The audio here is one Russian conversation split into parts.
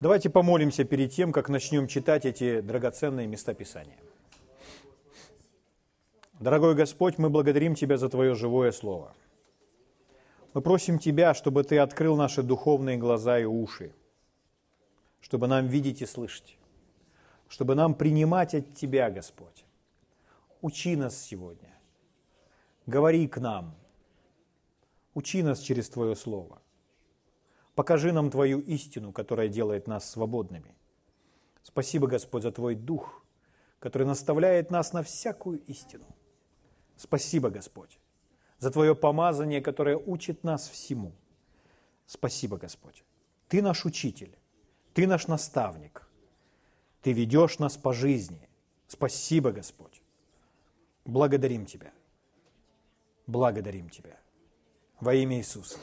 Давайте помолимся перед тем, как начнем читать эти драгоценные места Писания. Дорогой Господь, мы благодарим Тебя за Твое живое Слово. Мы просим Тебя, чтобы Ты открыл наши духовные глаза и уши, чтобы нам видеть и слышать, чтобы нам принимать от Тебя, Господь. Учи нас сегодня, говори к нам, учи нас через Твое Слово – Покажи нам Твою истину, которая делает нас свободными. Спасибо, Господь, за Твой Дух, который наставляет нас на всякую истину. Спасибо, Господь, за Твое помазание, которое учит нас всему. Спасибо, Господь. Ты наш учитель, Ты наш наставник, Ты ведешь нас по жизни. Спасибо, Господь. Благодарим Тебя. Благодарим Тебя. Во имя Иисуса.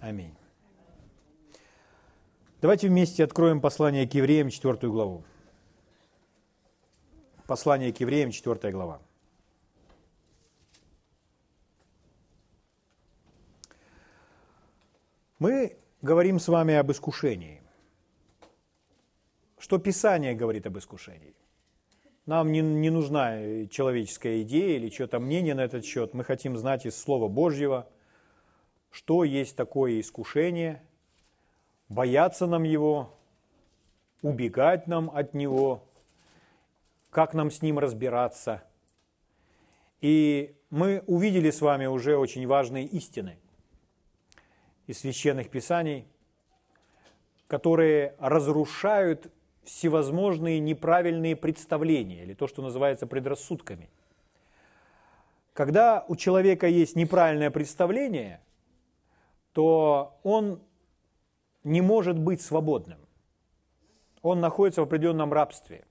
Аминь. Давайте вместе откроем послание к евреям, 4 главу. Послание к евреям, 4 глава. Мы говорим с вами об искушении. Что Писание говорит об искушении? Нам не, не нужна человеческая идея или что-то мнение на этот счет. Мы хотим знать из Слова Божьего, что есть такое искушение – бояться нам его, убегать нам от него, как нам с ним разбираться. И мы увидели с вами уже очень важные истины из священных писаний, которые разрушают всевозможные неправильные представления, или то, что называется предрассудками. Когда у человека есть неправильное представление, то он не может быть свободным. Он находится в определенном рабстве.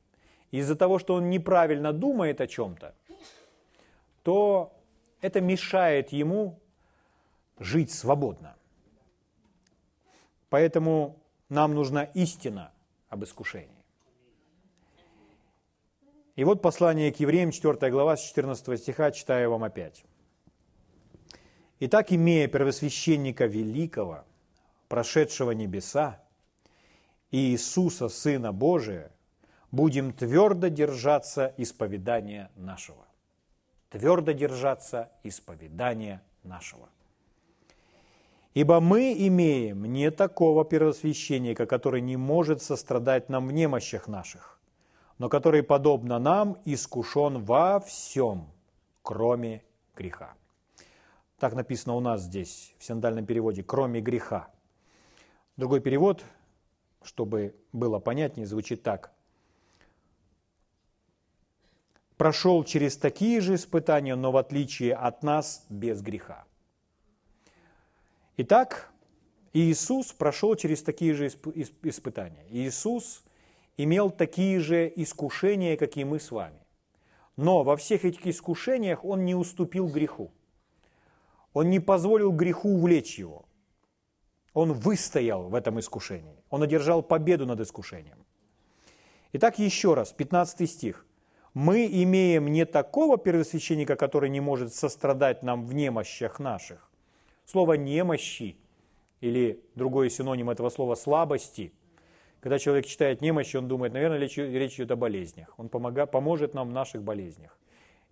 Из-за того, что он неправильно думает о чем-то, то это мешает ему жить свободно. Поэтому нам нужна истина об искушении. И вот послание к евреям, 4 глава, с 14 стиха, читаю вам опять. «Итак, имея первосвященника великого, прошедшего небеса, и Иисуса, Сына Божия, будем твердо держаться исповедания нашего. Твердо держаться исповедания нашего. Ибо мы имеем не такого первосвященника, который не может сострадать нам в немощах наших, но который, подобно нам, искушен во всем, кроме греха. Так написано у нас здесь, в синдальном переводе, кроме греха. Другой перевод, чтобы было понятнее, звучит так. Прошел через такие же испытания, но в отличие от нас без греха. Итак, Иисус прошел через такие же испытания. Иисус имел такие же искушения, как и мы с вами. Но во всех этих искушениях Он не уступил греху. Он не позволил греху увлечь его. Он выстоял в этом искушении. Он одержал победу над искушением. Итак, еще раз, 15 стих. «Мы имеем не такого первосвященника, который не может сострадать нам в немощах наших». Слово «немощи» или другой синоним этого слова «слабости». Когда человек читает немощи, он думает, наверное, речь, речь идет о болезнях. Он помога, поможет нам в наших болезнях.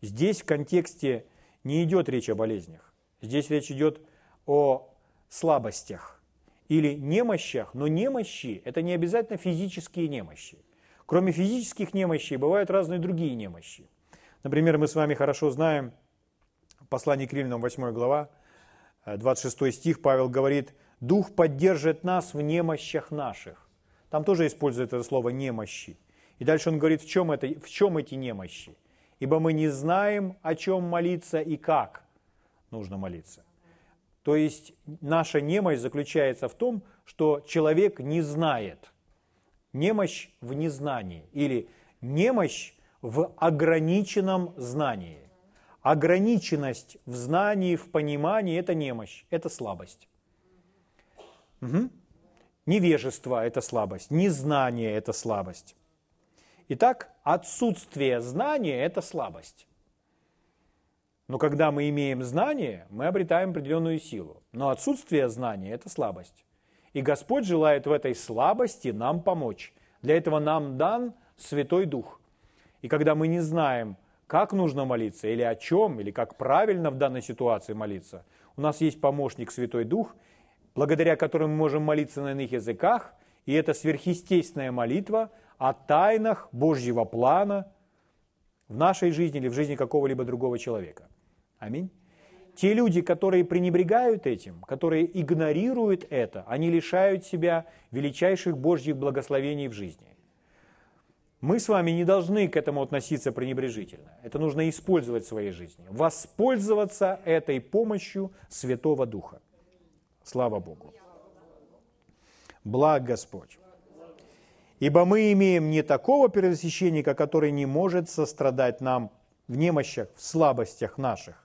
Здесь в контексте не идет речь о болезнях. Здесь речь идет о слабостях или немощах, но немощи – это не обязательно физические немощи. Кроме физических немощей бывают разные другие немощи. Например, мы с вами хорошо знаем послание к Римлянам 8 глава, 26 э, стих, Павел говорит, «Дух поддержит нас в немощах наших». Там тоже использует это слово «немощи». И дальше он говорит, в чем, это, в чем эти немощи? «Ибо мы не знаем, о чем молиться и как нужно молиться». То есть наша немощь заключается в том, что человек не знает. Немощь в незнании или немощь в ограниченном знании. Ограниченность в знании, в понимании – это немощь, это слабость. Угу. Невежество – это слабость, незнание – это слабость. Итак, отсутствие знания – это слабость. Но когда мы имеем знание, мы обретаем определенную силу. Но отсутствие знания – это слабость. И Господь желает в этой слабости нам помочь. Для этого нам дан Святой Дух. И когда мы не знаем, как нужно молиться, или о чем, или как правильно в данной ситуации молиться, у нас есть помощник Святой Дух, благодаря которому мы можем молиться на иных языках, и это сверхъестественная молитва о тайнах Божьего плана в нашей жизни или в жизни какого-либо другого человека. Аминь. Те люди, которые пренебрегают этим, которые игнорируют это, они лишают себя величайших Божьих благословений в жизни. Мы с вами не должны к этому относиться пренебрежительно. Это нужно использовать в своей жизни. Воспользоваться этой помощью Святого Духа. Слава Богу. Благ Господь. Ибо мы имеем не такого первосвященника, который не может сострадать нам в немощах, в слабостях наших,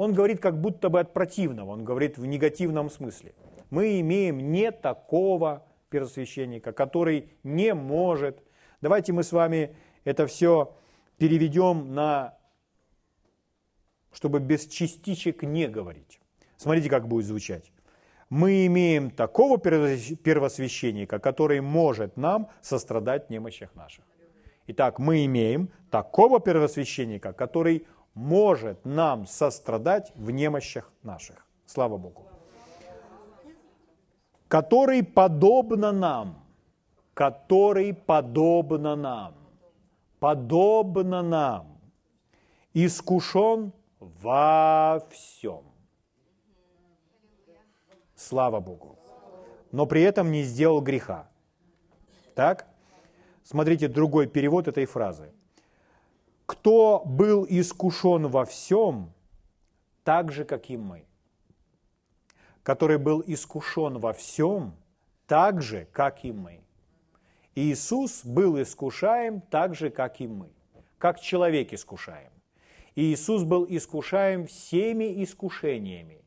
он говорит как будто бы от противного, он говорит в негативном смысле. Мы имеем не такого первосвященника, который не может. Давайте мы с вами это все переведем на, чтобы без частичек не говорить. Смотрите, как будет звучать. Мы имеем такого первосвященника, который может нам сострадать в немощах наших. Итак, мы имеем такого первосвященника, который может нам сострадать в немощах наших. Слава Богу. Который подобно нам, который подобно нам, подобно нам, искушен во всем. Слава Богу. Но при этом не сделал греха. Так? Смотрите другой перевод этой фразы кто был искушен во всем, так же, как и мы. Который был искушен во всем, так же, как и мы. Иисус был искушаем так же, как и мы. Как человек искушаем. Иисус был искушаем всеми искушениями,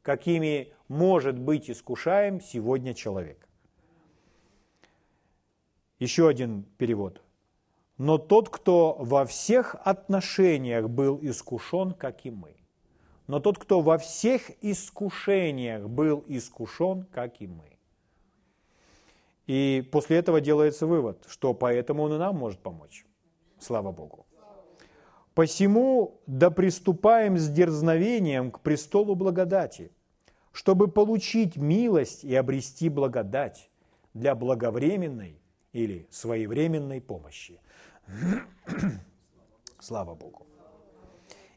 какими может быть искушаем сегодня человек. Еще один перевод но тот, кто во всех отношениях был искушен, как и мы. Но тот, кто во всех искушениях был искушен, как и мы. И после этого делается вывод, что поэтому он и нам может помочь. Слава Богу. Посему да приступаем с дерзновением к престолу благодати, чтобы получить милость и обрести благодать для благовременной или своевременной помощи. Слава Богу.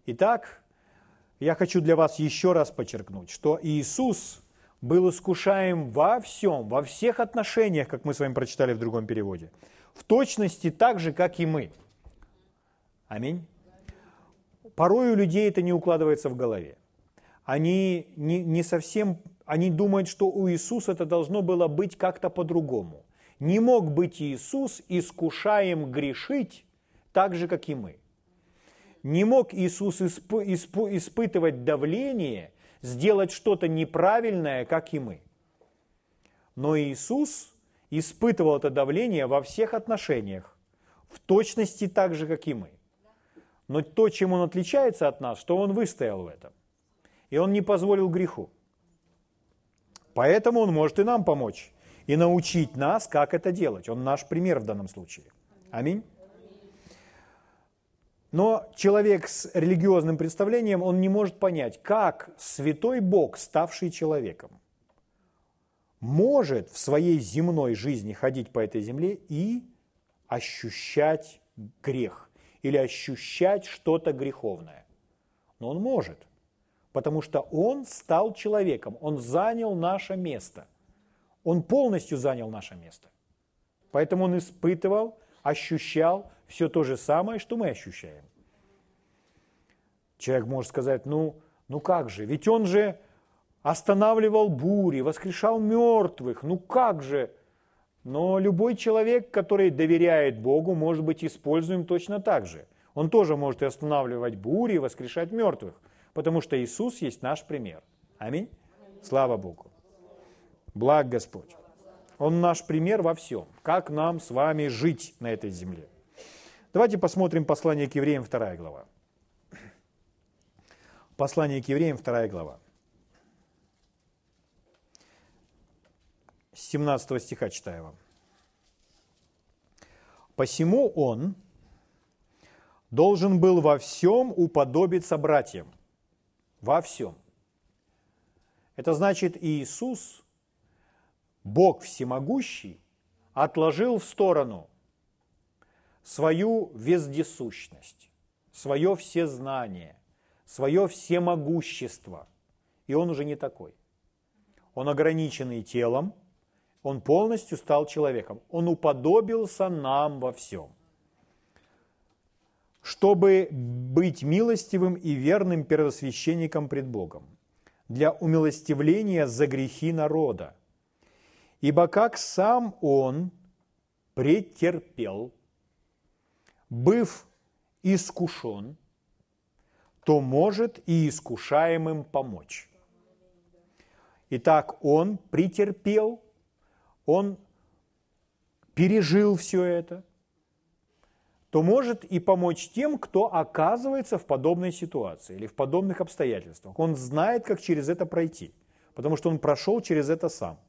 Итак, я хочу для вас еще раз подчеркнуть, что Иисус был искушаем во всем, во всех отношениях, как мы с вами прочитали в другом переводе, в точности так же, как и мы. Аминь. Порой у людей это не укладывается в голове. Они не, не совсем, они думают, что у Иисуса это должно было быть как-то по-другому не мог быть Иисус искушаем грешить так же, как и мы. Не мог Иисус исп- исп- испытывать давление, сделать что-то неправильное, как и мы. Но Иисус испытывал это давление во всех отношениях, в точности так же, как и мы. Но то, чем он отличается от нас, что он выстоял в этом. И он не позволил греху. Поэтому он может и нам помочь и научить нас, как это делать. Он наш пример в данном случае. Аминь. Но человек с религиозным представлением, он не может понять, как святой Бог, ставший человеком, может в своей земной жизни ходить по этой земле и ощущать грех или ощущать что-то греховное. Но он может, потому что он стал человеком, он занял наше место – он полностью занял наше место. Поэтому он испытывал, ощущал все то же самое, что мы ощущаем. Человек может сказать, ну, ну как же, ведь он же останавливал бури, воскрешал мертвых, ну как же? Но любой человек, который доверяет Богу, может быть используем точно так же. Он тоже может и останавливать бури, и воскрешать мертвых, потому что Иисус есть наш пример. Аминь. Слава Богу. Благ Господь. Он наш пример во всем. Как нам с вами жить на этой земле. Давайте посмотрим послание к евреям, вторая глава. Послание к евреям, вторая глава. с 17 стиха читаю вам. «Посему он должен был во всем уподобиться братьям». Во всем. Это значит, Иисус, Бог всемогущий, отложил в сторону свою вездесущность, свое всезнание, свое всемогущество. И он уже не такой. Он ограниченный телом, он полностью стал человеком. Он уподобился нам во всем. Чтобы быть милостивым и верным первосвященником пред Богом, для умилостивления за грехи народа. Ибо как сам он претерпел, быв искушен, то может и искушаемым помочь. Итак, он претерпел, он пережил все это, то может и помочь тем, кто оказывается в подобной ситуации или в подобных обстоятельствах. Он знает, как через это пройти, потому что он прошел через это сам.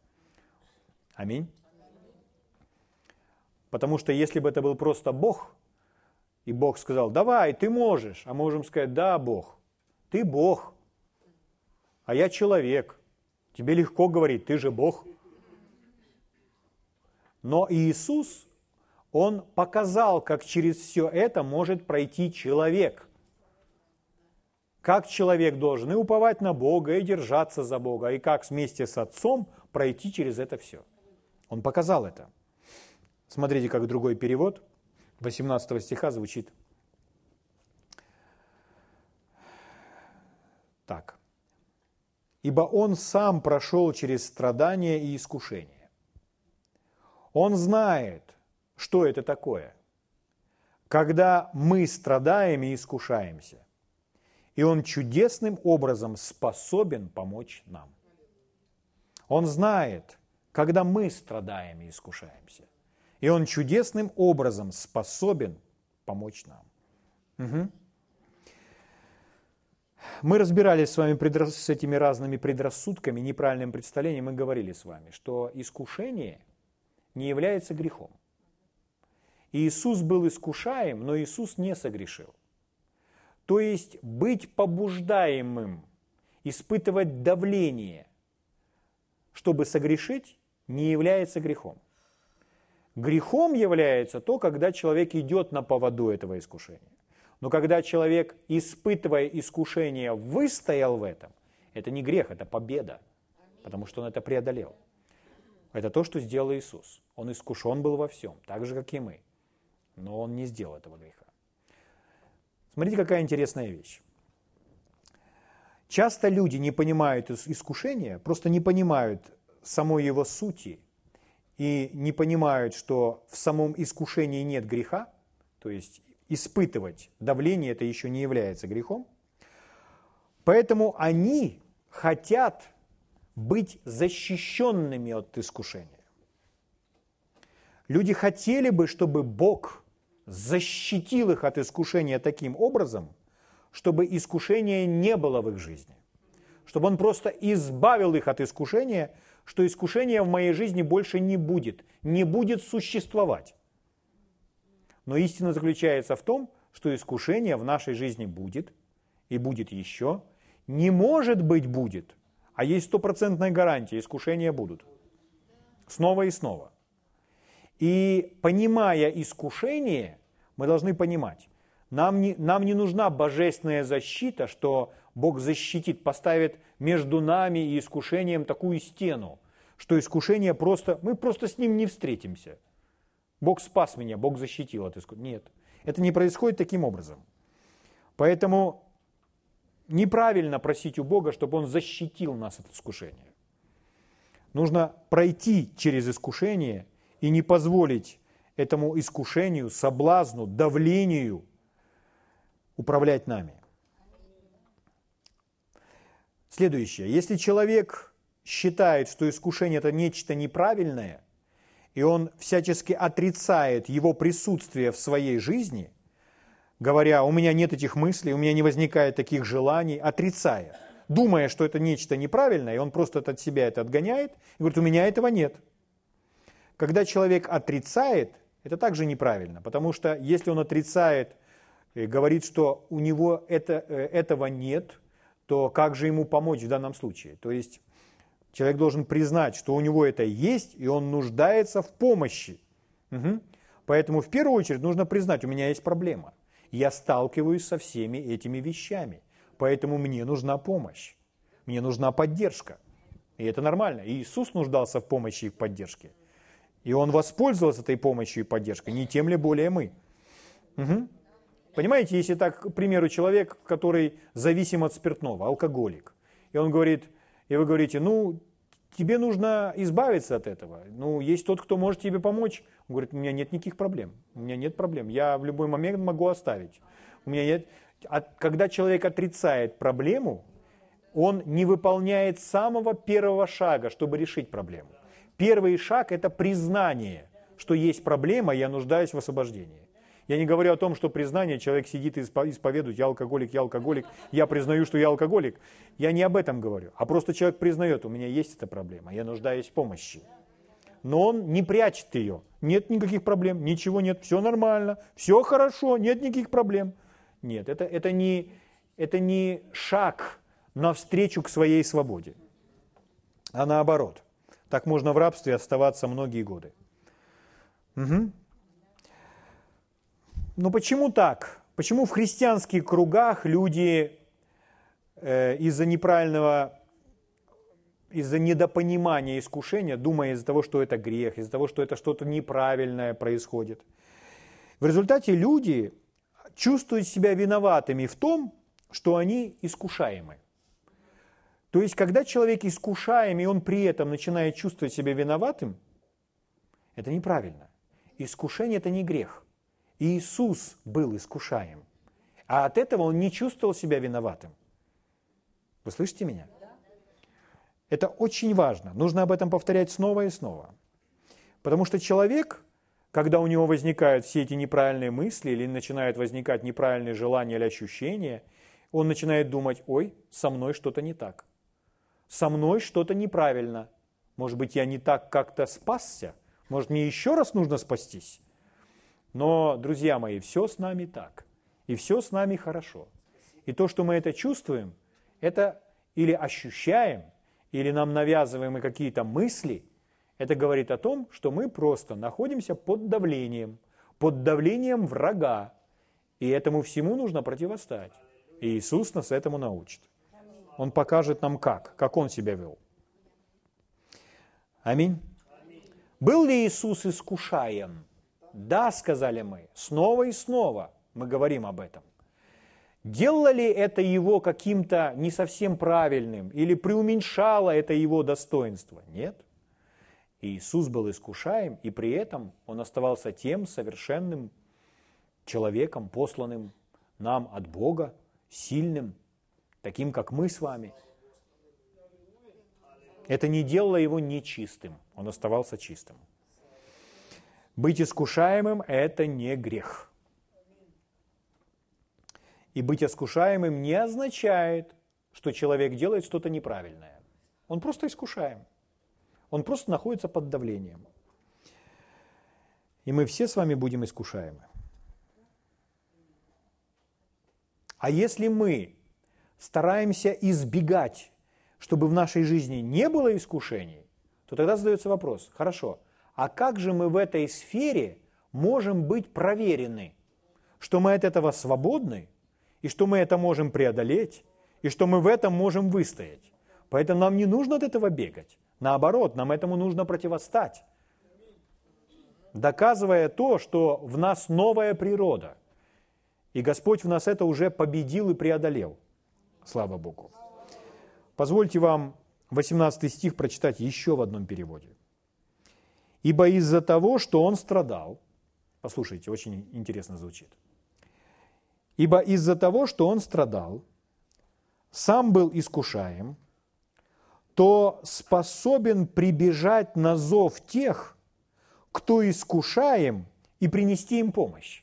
Аминь. Потому что если бы это был просто Бог, и Бог сказал, давай, ты можешь, а мы можем сказать, да, Бог, ты Бог, а я человек. Тебе легко говорить, ты же Бог. Но Иисус, Он показал, как через все это может пройти человек. Как человек должен и уповать на Бога, и держаться за Бога, и как вместе с Отцом пройти через это все. Он показал это. Смотрите, как другой перевод 18 стиха звучит. Так. «Ибо Он сам прошел через страдания и искушения. Он знает, что это такое, когда мы страдаем и искушаемся. И Он чудесным образом способен помочь нам. Он знает, когда мы страдаем и искушаемся. И Он чудесным образом способен помочь нам. Угу. Мы разбирались с вами с этими разными предрассудками, неправильным представлением, мы говорили с вами, что искушение не является грехом. Иисус был искушаем, но Иисус не согрешил. То есть быть побуждаемым, испытывать давление, чтобы согрешить, не является грехом. Грехом является то, когда человек идет на поводу этого искушения. Но когда человек, испытывая искушение, выстоял в этом, это не грех, это победа, потому что он это преодолел. Это то, что сделал Иисус. Он искушен был во всем, так же, как и мы. Но он не сделал этого греха. Смотрите, какая интересная вещь. Часто люди не понимают искушения, просто не понимают самой его сути и не понимают, что в самом искушении нет греха, то есть испытывать давление, это еще не является грехом. Поэтому они хотят быть защищенными от искушения. Люди хотели бы, чтобы Бог защитил их от искушения таким образом, чтобы искушения не было в их жизни. Чтобы Он просто избавил их от искушения, что искушения в моей жизни больше не будет, не будет существовать. Но истина заключается в том, что искушение в нашей жизни будет, и будет еще. Не может быть будет, а есть стопроцентная гарантия, искушения будут. Снова и снова. И понимая искушение, мы должны понимать, нам не, нам не нужна божественная защита, что Бог защитит, поставит между нами и искушением такую стену, что искушение просто, мы просто с ним не встретимся – Бог спас меня, Бог защитил от искушения. Нет, это не происходит таким образом. Поэтому неправильно просить у Бога, чтобы Он защитил нас от искушения. Нужно пройти через искушение и не позволить этому искушению, соблазну, давлению управлять нами. Следующее. Если человек считает, что искушение это нечто неправильное – и он всячески отрицает его присутствие в своей жизни, говоря, у меня нет этих мыслей, у меня не возникает таких желаний, отрицая, думая, что это нечто неправильное, и он просто от себя это отгоняет, и говорит, у меня этого нет, когда человек отрицает, это также неправильно, потому что если он отрицает, говорит, что у него это, э, этого нет, то как же ему помочь в данном случае? То есть человек должен признать, что у него это есть, и он нуждается в помощи. Угу. Поэтому в первую очередь нужно признать, у меня есть проблема. Я сталкиваюсь со всеми этими вещами, поэтому мне нужна помощь, мне нужна поддержка. И это нормально. И Иисус нуждался в помощи и в поддержке. И Он воспользовался этой помощью и поддержкой, не тем ли более мы. Угу. Понимаете, если так, к примеру, человек, который зависим от спиртного, алкоголик, и он говорит, и вы говорите, ну, тебе нужно избавиться от этого. Ну, есть тот, кто может тебе помочь. Он говорит, у меня нет никаких проблем. У меня нет проблем. Я в любой момент могу оставить. У меня нет... А когда человек отрицает проблему, он не выполняет самого первого шага, чтобы решить проблему. Первый шаг – это признание, что есть проблема, я нуждаюсь в освобождении. Я не говорю о том, что признание, человек сидит и исповедует, я алкоголик, я алкоголик, я признаю, что я алкоголик. Я не об этом говорю, а просто человек признает, у меня есть эта проблема, я нуждаюсь в помощи. Но он не прячет ее. Нет никаких проблем, ничего нет, все нормально, все хорошо, нет никаких проблем. Нет, это, это, не, это не шаг навстречу к своей свободе, а наоборот. Так можно в рабстве оставаться многие годы. Угу. Но почему так? Почему в христианских кругах люди э, из-за неправильного, из-за недопонимания искушения, думая из-за того, что это грех, из-за того, что это что-то неправильное происходит, в результате люди чувствуют себя виноватыми в том, что они искушаемы. То есть, когда человек искушаем, и он при этом начинает чувствовать себя виноватым, это неправильно. Искушение – это не грех – Иисус был искушаем, а от этого он не чувствовал себя виноватым. Вы слышите меня? Это очень важно. Нужно об этом повторять снова и снова. Потому что человек, когда у него возникают все эти неправильные мысли или начинают возникать неправильные желания или ощущения, он начинает думать, ой, со мной что-то не так. Со мной что-то неправильно. Может быть, я не так как-то спасся? Может, мне еще раз нужно спастись? Но, друзья мои, все с нами так. И все с нами хорошо. И то, что мы это чувствуем, это или ощущаем, или нам навязываемы какие-то мысли, это говорит о том, что мы просто находимся под давлением, под давлением врага. И этому всему нужно противостать. И Иисус нас этому научит. Он покажет нам как, как Он себя вел. Аминь. Был ли Иисус искушаем? Да, сказали мы, снова и снова мы говорим об этом. Делало ли это его каким-то не совсем правильным или преуменьшало это его достоинство? Нет. Иисус был искушаем, и при этом он оставался тем совершенным человеком, посланным нам от Бога, сильным, таким, как мы с вами. Это не делало его нечистым, он оставался чистым. Быть искушаемым – это не грех. И быть искушаемым не означает, что человек делает что-то неправильное. Он просто искушаем. Он просто находится под давлением. И мы все с вами будем искушаемы. А если мы стараемся избегать, чтобы в нашей жизни не было искушений, то тогда задается вопрос, хорошо, а как же мы в этой сфере можем быть проверены, что мы от этого свободны, и что мы это можем преодолеть, и что мы в этом можем выстоять. Поэтому нам не нужно от этого бегать. Наоборот, нам этому нужно противостать, доказывая то, что в нас новая природа. И Господь в нас это уже победил и преодолел. Слава Богу. Позвольте вам 18 стих прочитать еще в одном переводе. Ибо из-за того, что он страдал, послушайте, очень интересно звучит, ибо из-за того, что он страдал, сам был искушаем, то способен прибежать на зов тех, кто искушаем, и принести им помощь.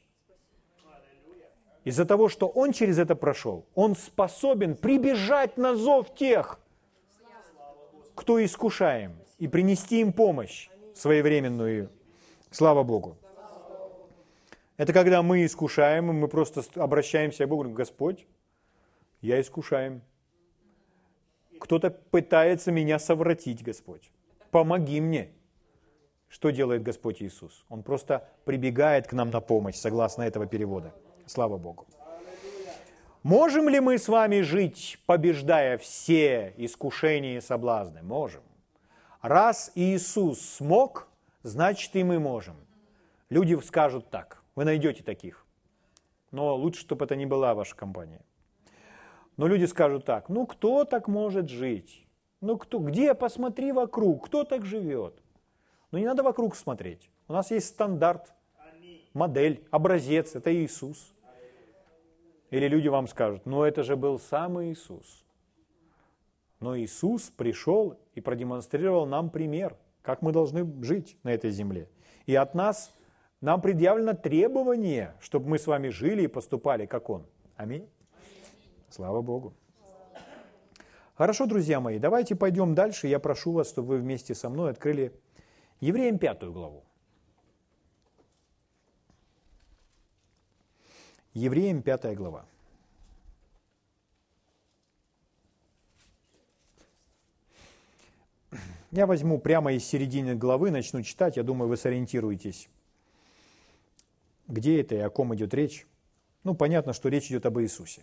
Из-за того, что он через это прошел, он способен прибежать на зов тех, кто искушаем, и принести им помощь своевременную Слава Богу. Это когда мы искушаем, и мы просто обращаемся к Богу, говорим, Господь, я искушаем. Кто-то пытается меня совратить, Господь. Помоги мне. Что делает Господь Иисус? Он просто прибегает к нам на помощь, согласно этого перевода. Слава Богу. Можем ли мы с вами жить, побеждая все искушения и соблазны? Можем. Раз Иисус смог, значит и мы можем. Люди скажут так, вы найдете таких. Но лучше, чтобы это не была ваша компания. Но люди скажут так, ну кто так может жить? Ну кто, где, посмотри вокруг, кто так живет? Но не надо вокруг смотреть. У нас есть стандарт, модель, образец, это Иисус. Или люди вам скажут, ну это же был сам Иисус. Но Иисус пришел и продемонстрировал нам пример, как мы должны жить на этой земле. И от нас нам предъявлено требование, чтобы мы с вами жили и поступали, как Он. Аминь. Слава Богу. Хорошо, друзья мои, давайте пойдем дальше. Я прошу вас, чтобы вы вместе со мной открыли Евреям пятую главу. Евреям пятая глава. Я возьму прямо из середины главы, начну читать. Я думаю, вы сориентируетесь, где это и о ком идет речь. Ну, понятно, что речь идет об Иисусе.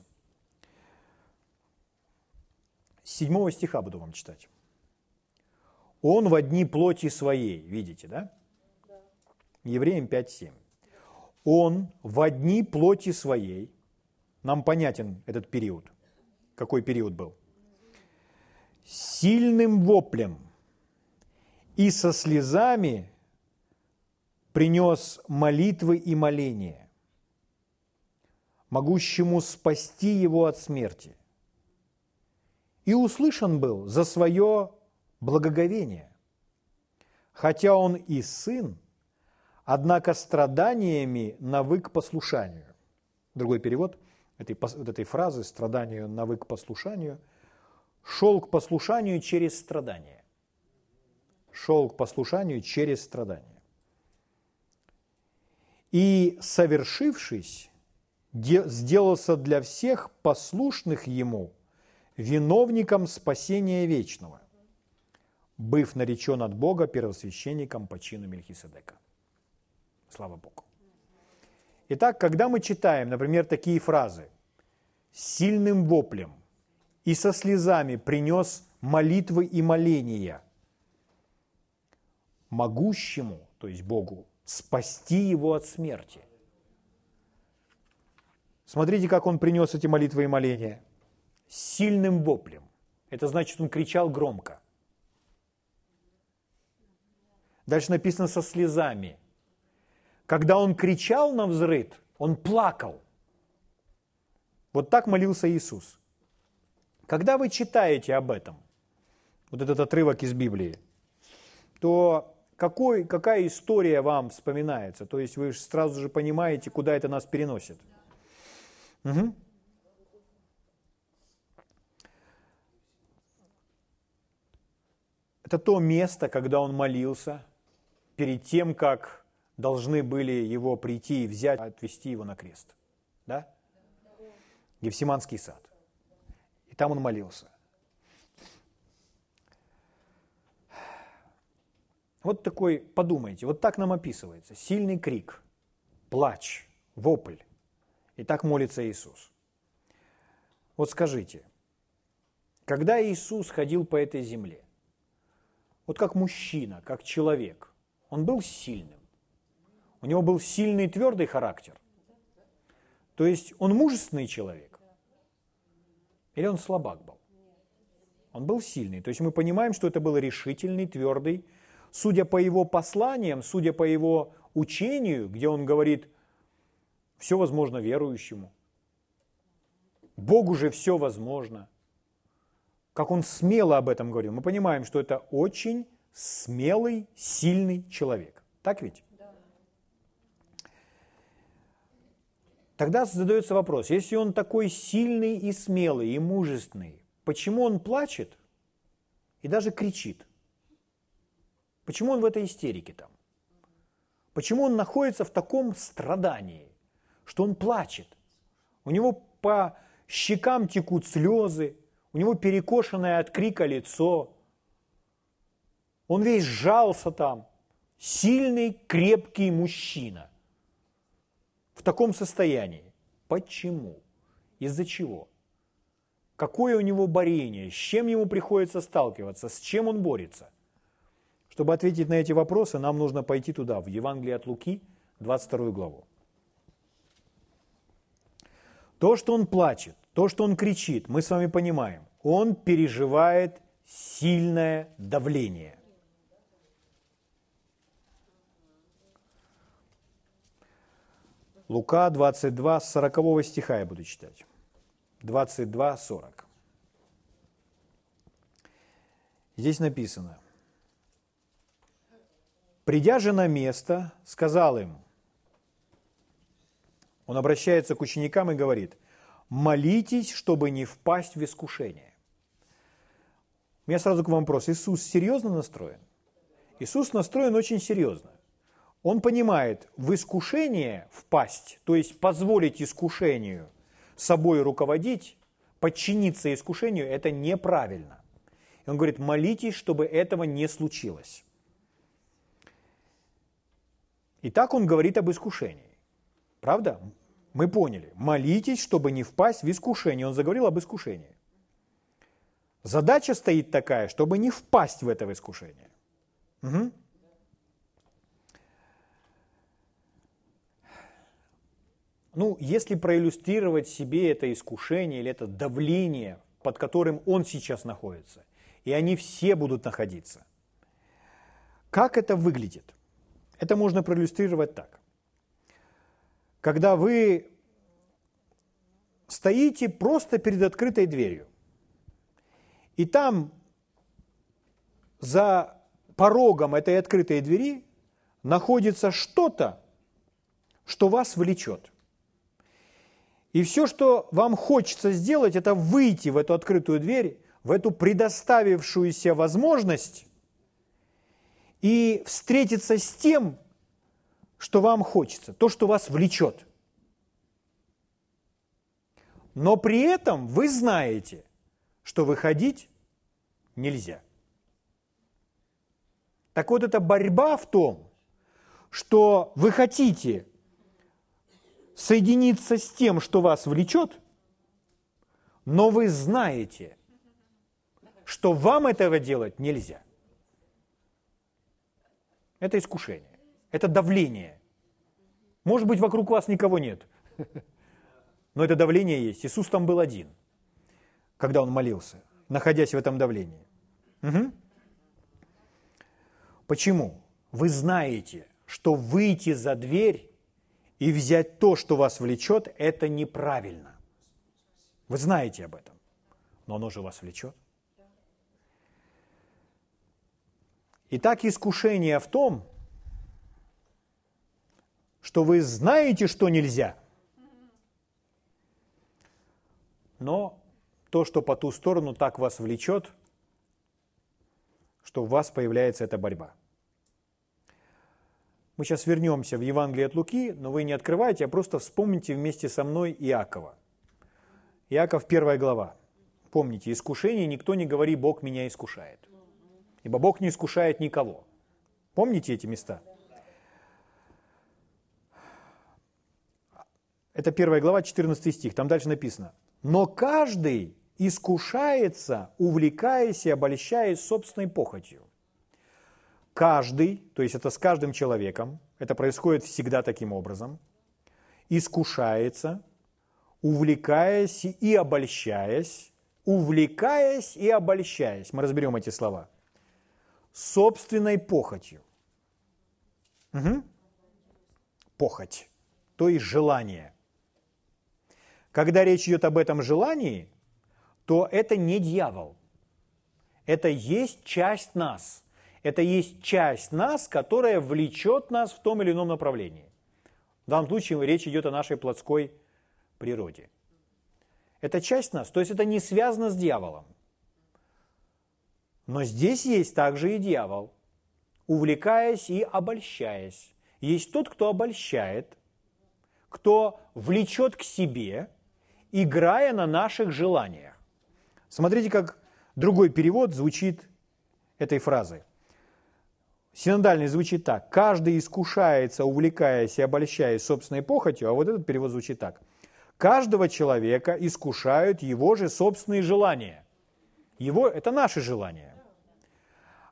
С седьмого стиха буду вам читать. Он в одни плоти своей, видите, да? Евреям 5.7. Он в одни плоти своей, нам понятен этот период, какой период был, сильным воплем и со слезами принес молитвы и моления, могущему спасти его от смерти. И услышан был за свое благоговение. Хотя он и сын, однако страданиями навык послушанию. Другой перевод этой, вот этой фразы «страданию навык послушанию» шел к послушанию через страдания. Шел к послушанию через страдания. И, совершившись, сделался для всех послушных ему виновником спасения вечного быв наречен от Бога первосвященником по чину Мельхиседека. Слава Богу. Итак, когда мы читаем, например, такие фразы «с сильным воплем и со слезами принес молитвы и моления могущему, то есть Богу, спасти его от смерти». Смотрите, как он принес эти молитвы и моления. Сильным воплем. Это значит, он кричал громко. Дальше написано со слезами. Когда он кричал на взрыв, он плакал. Вот так молился Иисус. Когда вы читаете об этом, вот этот отрывок из Библии, то какой, какая история вам вспоминается? То есть вы сразу же понимаете, куда это нас переносит. Угу. Это то место, когда он молился, перед тем, как должны были его прийти и взять, отвести его на крест. Да? Гефсиманский сад. И там он молился. Вот такой, подумайте, вот так нам описывается. Сильный крик, плач, вопль. И так молится Иисус. Вот скажите, когда Иисус ходил по этой земле, вот как мужчина, как человек, он был сильным. У него был сильный твердый характер. То есть он мужественный человек. Или он слабак был? Он был сильный. То есть мы понимаем, что это был решительный, твердый. Судя по его посланиям, судя по его учению, где он говорит, все возможно верующему. Богу же все возможно. Как он смело об этом говорил. Мы понимаем, что это очень смелый, сильный человек. Так ведь? Тогда задается вопрос, если он такой сильный и смелый, и мужественный, почему он плачет и даже кричит? Почему он в этой истерике там? Почему он находится в таком страдании, что он плачет? У него по щекам текут слезы, у него перекошенное от крика лицо. Он весь сжался там. Сильный, крепкий мужчина. В таком состоянии. Почему? Из-за чего? Какое у него борение? С чем ему приходится сталкиваться? С чем он борется? Чтобы ответить на эти вопросы, нам нужно пойти туда, в Евангелие от Луки, 22 главу. То, что он плачет, то, что он кричит, мы с вами понимаем. Он переживает сильное давление. Лука 22, с 40 стиха я буду читать. 22, 40. Здесь написано. Придя же на место, сказал им, он обращается к ученикам и говорит, молитесь, чтобы не впасть в искушение. У меня сразу к вам вопрос. Иисус серьезно настроен? Иисус настроен очень серьезно. Он понимает, в искушение впасть, то есть позволить искушению собой руководить, подчиниться искушению, это неправильно. И он говорит, молитесь, чтобы этого не случилось. И так он говорит об искушении. Правда? Мы поняли. Молитесь, чтобы не впасть в искушение. Он заговорил об искушении. Задача стоит такая, чтобы не впасть в это искушение. Угу. Ну, если проиллюстрировать себе это искушение или это давление, под которым он сейчас находится, и они все будут находиться, как это выглядит? Это можно проиллюстрировать так. Когда вы стоите просто перед открытой дверью, и там за порогом этой открытой двери находится что-то, что вас влечет. И все, что вам хочется сделать, это выйти в эту открытую дверь, в эту предоставившуюся возможность и встретиться с тем, что вам хочется, то, что вас влечет. Но при этом вы знаете, что выходить нельзя. Так вот, эта борьба в том, что вы хотите соединиться с тем, что вас влечет, но вы знаете, что вам этого делать нельзя. Это искушение, это давление. Может быть, вокруг вас никого нет, но это давление есть. Иисус там был один, когда он молился, находясь в этом давлении. Угу. Почему? Вы знаете, что выйти за дверь и взять то, что вас влечет, это неправильно. Вы знаете об этом, но оно же вас влечет. Итак, искушение в том, что вы знаете, что нельзя, но то, что по ту сторону так вас влечет, что у вас появляется эта борьба. Мы сейчас вернемся в Евангелие от Луки, но вы не открывайте, а просто вспомните вместе со мной Иакова. Иаков, первая глава. Помните, искушение никто не говори, Бог меня искушает ибо Бог не искушает никого. Помните эти места? Это первая глава, 14 стих, там дальше написано. «Но каждый искушается, увлекаясь и обольщаясь собственной похотью». Каждый, то есть это с каждым человеком, это происходит всегда таким образом, искушается, увлекаясь и обольщаясь, увлекаясь и обольщаясь. Мы разберем эти слова собственной похотью. Угу. Похоть, то есть желание. Когда речь идет об этом желании, то это не дьявол. Это есть часть нас. Это есть часть нас, которая влечет нас в том или ином направлении. В данном случае речь идет о нашей плотской природе. Это часть нас, то есть это не связано с дьяволом. Но здесь есть также и дьявол, увлекаясь и обольщаясь. Есть тот, кто обольщает, кто влечет к себе, играя на наших желаниях. Смотрите, как другой перевод звучит этой фразы. Синодальный звучит так. Каждый искушается, увлекаясь и обольщаясь собственной похотью, а вот этот перевод звучит так. Каждого человека искушают его же собственные желания. Его, это наши желания.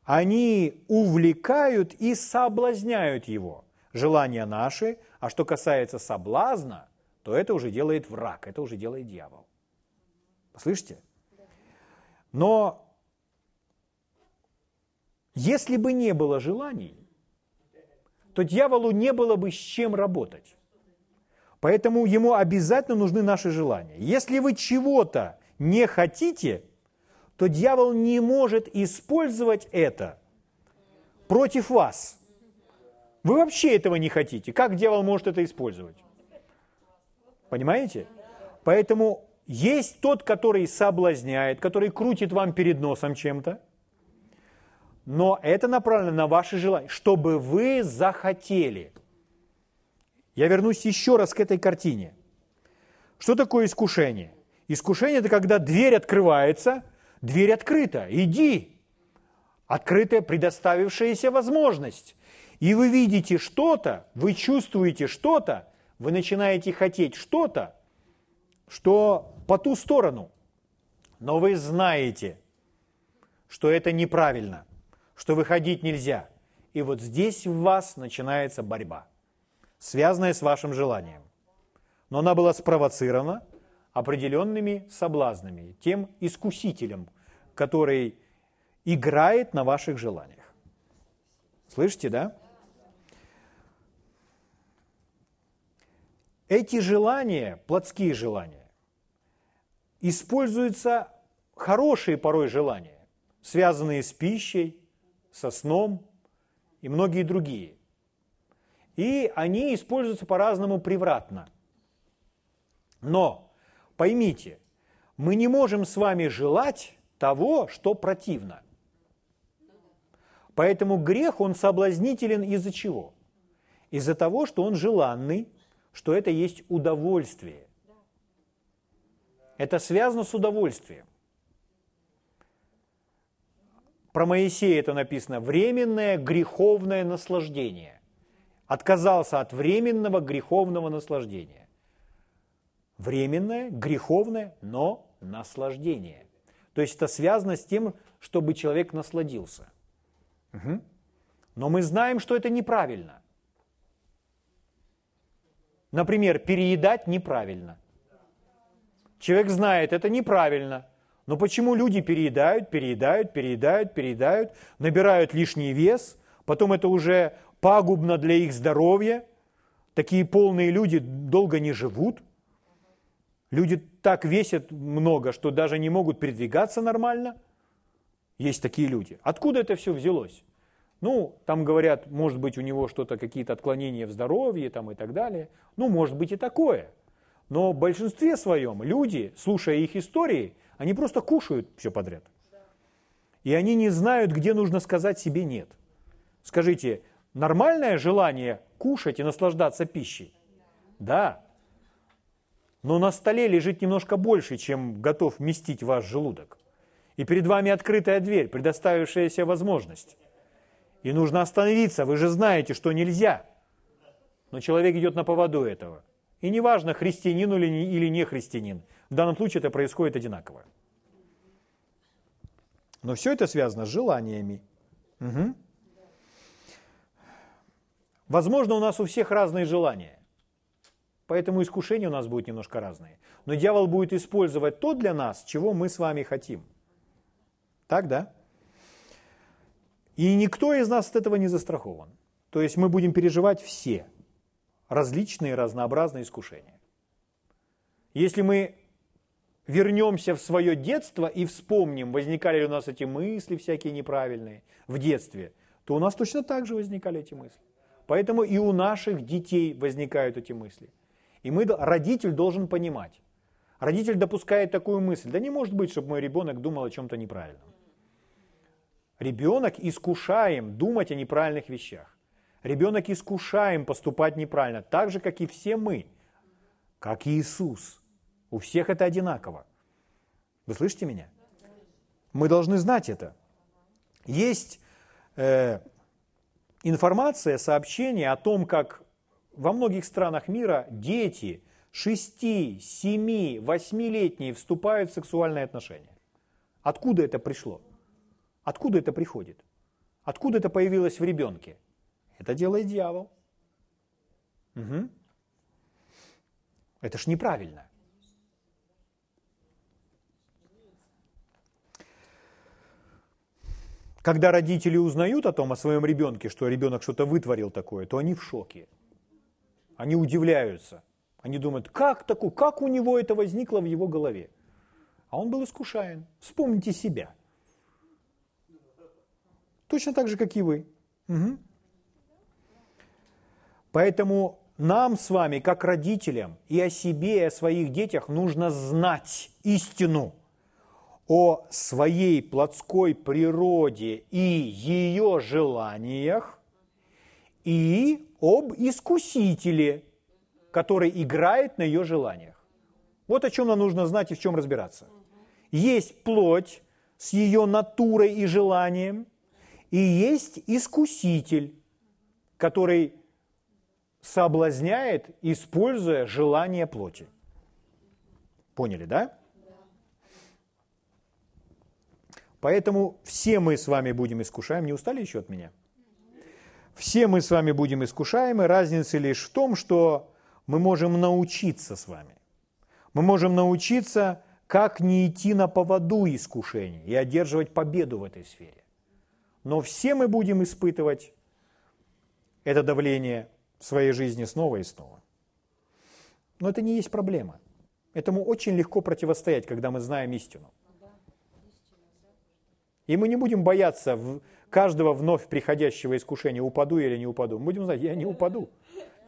Они увлекают и соблазняют его. Желания наши, а что касается соблазна, то это уже делает враг, это уже делает дьявол. Слышите? Но если бы не было желаний, то дьяволу не было бы с чем работать. Поэтому ему обязательно нужны наши желания. Если вы чего-то не хотите, то дьявол не может использовать это против вас. Вы вообще этого не хотите. Как дьявол может это использовать? Понимаете? Поэтому есть тот, который соблазняет, который крутит вам перед носом чем-то, но это направлено на ваши желания, чтобы вы захотели. Я вернусь еще раз к этой картине. Что такое искушение? Искушение – это когда дверь открывается, дверь открыта, иди. Открытая, предоставившаяся возможность. И вы видите что-то, вы чувствуете что-то, вы начинаете хотеть что-то, что по ту сторону. Но вы знаете, что это неправильно, что выходить нельзя. И вот здесь в вас начинается борьба, связанная с вашим желанием. Но она была спровоцирована определенными соблазнами, тем искусителем, который играет на ваших желаниях. Слышите, да? Эти желания, плотские желания, используются хорошие порой желания, связанные с пищей, со сном и многие другие. И они используются по-разному превратно. Но поймите, мы не можем с вами желать того, что противно. Поэтому грех, он соблазнителен из-за чего? Из-за того, что он желанный, что это есть удовольствие. Это связано с удовольствием. Про Моисея это написано «временное греховное наслаждение». Отказался от временного греховного наслаждения. Временное, греховное, но наслаждение. То есть это связано с тем, чтобы человек насладился. Угу. Но мы знаем, что это неправильно. Например, переедать неправильно. Человек знает, это неправильно. Но почему люди переедают, переедают, переедают, переедают, набирают лишний вес, потом это уже пагубно для их здоровья. Такие полные люди долго не живут. Люди так весят много, что даже не могут передвигаться нормально. Есть такие люди. Откуда это все взялось? Ну, там говорят, может быть, у него что-то, какие-то отклонения в здоровье там, и так далее. Ну, может быть и такое. Но в большинстве своем люди, слушая их истории, они просто кушают все подряд. И они не знают, где нужно сказать себе «нет». Скажите, нормальное желание кушать и наслаждаться пищей? Да. Но на столе лежит немножко больше, чем готов вместить ваш желудок. И перед вами открытая дверь, предоставившаяся возможность. И нужно остановиться, вы же знаете, что нельзя. Но человек идет на поводу этого. И неважно, христианин или не, христианин. В данном случае это происходит одинаково. Но все это связано с желаниями. Угу. Возможно, у нас у всех разные желания. Поэтому искушения у нас будут немножко разные. Но дьявол будет использовать то для нас, чего мы с вами хотим. Так, да? И никто из нас от этого не застрахован. То есть мы будем переживать все различные разнообразные искушения. Если мы вернемся в свое детство и вспомним, возникали ли у нас эти мысли всякие неправильные в детстве, то у нас точно так же возникали эти мысли. Поэтому и у наших детей возникают эти мысли. И мы, родитель должен понимать. Родитель допускает такую мысль. Да не может быть, чтобы мой ребенок думал о чем-то неправильном. Ребенок искушаем думать о неправильных вещах. Ребенок искушаем поступать неправильно, так же, как и все мы, как и Иисус. У всех это одинаково. Вы слышите меня? Мы должны знать это. Есть э, информация, сообщение о том, как во многих странах мира дети 6, 7, 8-летние вступают в сексуальные отношения. Откуда это пришло? Откуда это приходит? Откуда это появилось в ребенке? Это делает дьявол. Угу. Это ж неправильно. Когда родители узнают о том, о своем ребенке, что ребенок что-то вытворил такое, то они в шоке. Они удивляются. Они думают, как такое, как у него это возникло в его голове? А он был искушаем. Вспомните себя. Точно так же, как и вы. Угу. Поэтому нам с вами, как родителям, и о себе, и о своих детях нужно знать истину о своей плотской природе и ее желаниях, и об искусителе, который играет на ее желаниях. Вот о чем нам нужно знать и в чем разбираться. Есть плоть с ее натурой и желанием, и есть искуситель, который соблазняет, используя желание плоти. Поняли, да? Поэтому все мы с вами будем искушаем. Не устали еще от меня? Все мы с вами будем искушаемы. Разница лишь в том, что мы можем научиться с вами. Мы можем научиться, как не идти на поводу искушений и одерживать победу в этой сфере. Но все мы будем испытывать это давление в своей жизни снова и снова. Но это не есть проблема. Этому очень легко противостоять, когда мы знаем истину. И мы не будем бояться каждого вновь приходящего искушения, упаду или не упаду. Мы будем знать, я не упаду.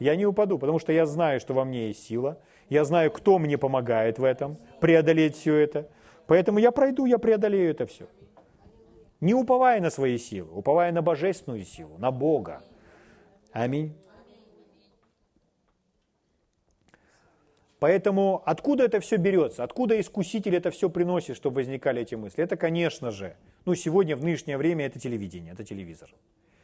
Я не упаду, потому что я знаю, что во мне есть сила. Я знаю, кто мне помогает в этом, преодолеть все это. Поэтому я пройду, я преодолею это все. Не уповая на свои силы, уповая на божественную силу, на Бога. Аминь. Поэтому откуда это все берется? Откуда искуситель это все приносит, чтобы возникали эти мысли? Это, конечно же, ну, сегодня, в нынешнее время, это телевидение, это телевизор.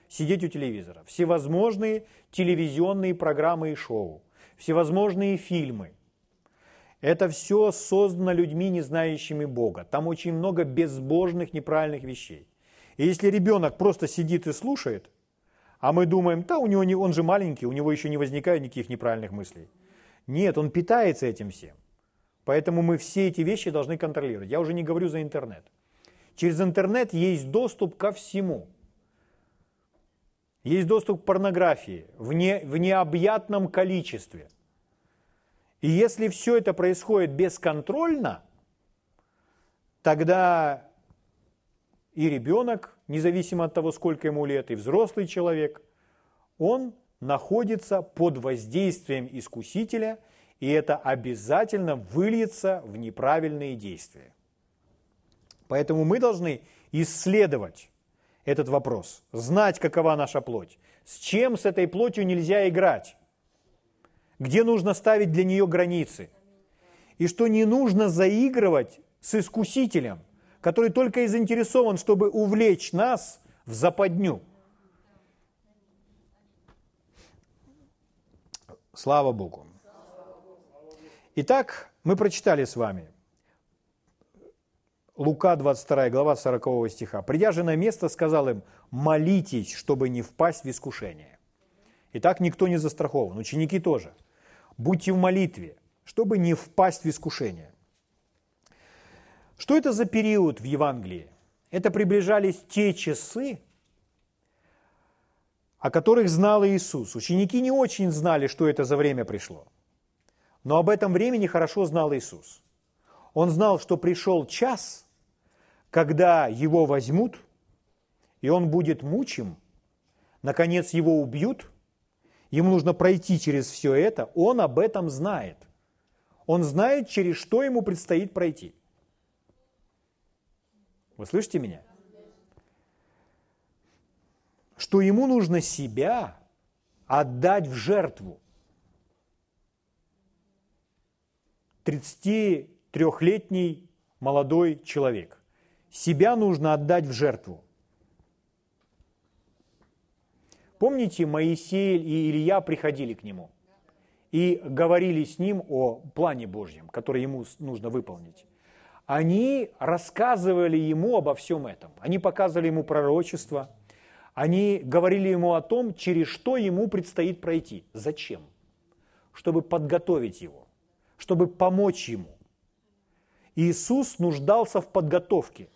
Сидеть у телевизора. Всевозможные телевизионные программы и шоу, всевозможные фильмы. Это все создано людьми, не знающими Бога. Там очень много безбожных, неправильных вещей. И если ребенок просто сидит и слушает, а мы думаем, да, у него не, он же маленький, у него еще не возникает никаких неправильных мыслей. Нет, он питается этим всем. Поэтому мы все эти вещи должны контролировать. Я уже не говорю за интернет. Через интернет есть доступ ко всему. Есть доступ к порнографии в, не, в необъятном количестве. И если все это происходит бесконтрольно, тогда и ребенок, независимо от того, сколько ему лет, и взрослый человек, он находится под воздействием искусителя, и это обязательно выльется в неправильные действия. Поэтому мы должны исследовать этот вопрос, знать, какова наша плоть, с чем с этой плотью нельзя играть, где нужно ставить для нее границы, и что не нужно заигрывать с искусителем, который только и заинтересован, чтобы увлечь нас в западню. Слава Богу. Итак, мы прочитали с вами Лука 22 глава 40 стиха. «Придя же на место, сказал им, молитесь, чтобы не впасть в искушение». Итак, никто не застрахован, ученики тоже. Будьте в молитве, чтобы не впасть в искушение. Что это за период в Евангелии? Это приближались те часы, о которых знал Иисус. Ученики не очень знали, что это за время пришло. Но об этом времени хорошо знал Иисус. Он знал, что пришел час, когда его возьмут, и он будет мучим, наконец его убьют, ему нужно пройти через все это, он об этом знает. Он знает, через что ему предстоит пройти. Вы слышите меня? Что ему нужно себя отдать в жертву. 33-летний молодой человек. Себя нужно отдать в жертву. Помните, Моисей и Илья приходили к нему и говорили с ним о плане Божьем, который ему нужно выполнить. Они рассказывали ему обо всем этом. Они показывали ему пророчество. Они говорили ему о том, через что ему предстоит пройти. Зачем? Чтобы подготовить его, чтобы помочь ему. Иисус нуждался в подготовке.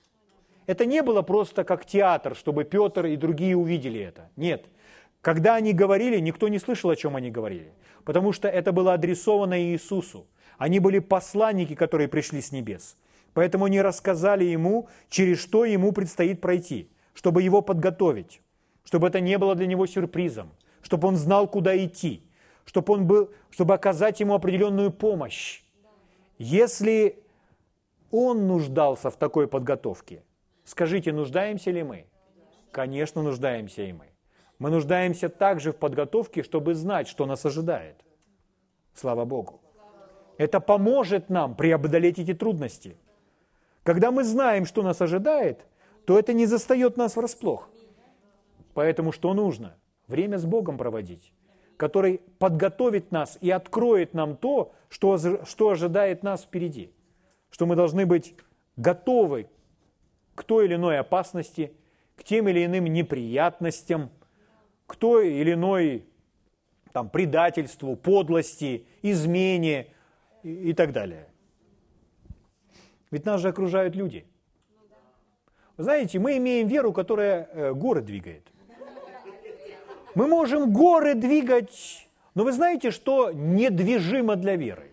Это не было просто как театр, чтобы Петр и другие увидели это. Нет. Когда они говорили, никто не слышал, о чем они говорили, потому что это было адресовано Иисусу. Они были посланники, которые пришли с небес. Поэтому они рассказали ему, через что ему предстоит пройти, чтобы его подготовить, чтобы это не было для него сюрпризом, чтобы он знал, куда идти, чтобы, он был, чтобы оказать ему определенную помощь. Если он нуждался в такой подготовке, скажите, нуждаемся ли мы? Конечно, нуждаемся и мы. Мы нуждаемся также в подготовке, чтобы знать, что нас ожидает. Слава Богу. Это поможет нам преодолеть эти трудности. Когда мы знаем, что нас ожидает, то это не застает нас врасплох. Поэтому что нужно? Время с Богом проводить, который подготовит нас и откроет нам то, что, что ожидает нас впереди. Что мы должны быть готовы к той или иной опасности, к тем или иным неприятностям – к той или иной там, предательству, подлости, измене и, и так далее. Ведь нас же окружают люди. Вы знаете, мы имеем веру, которая э, горы двигает. Мы можем горы двигать, но вы знаете, что недвижимо для веры?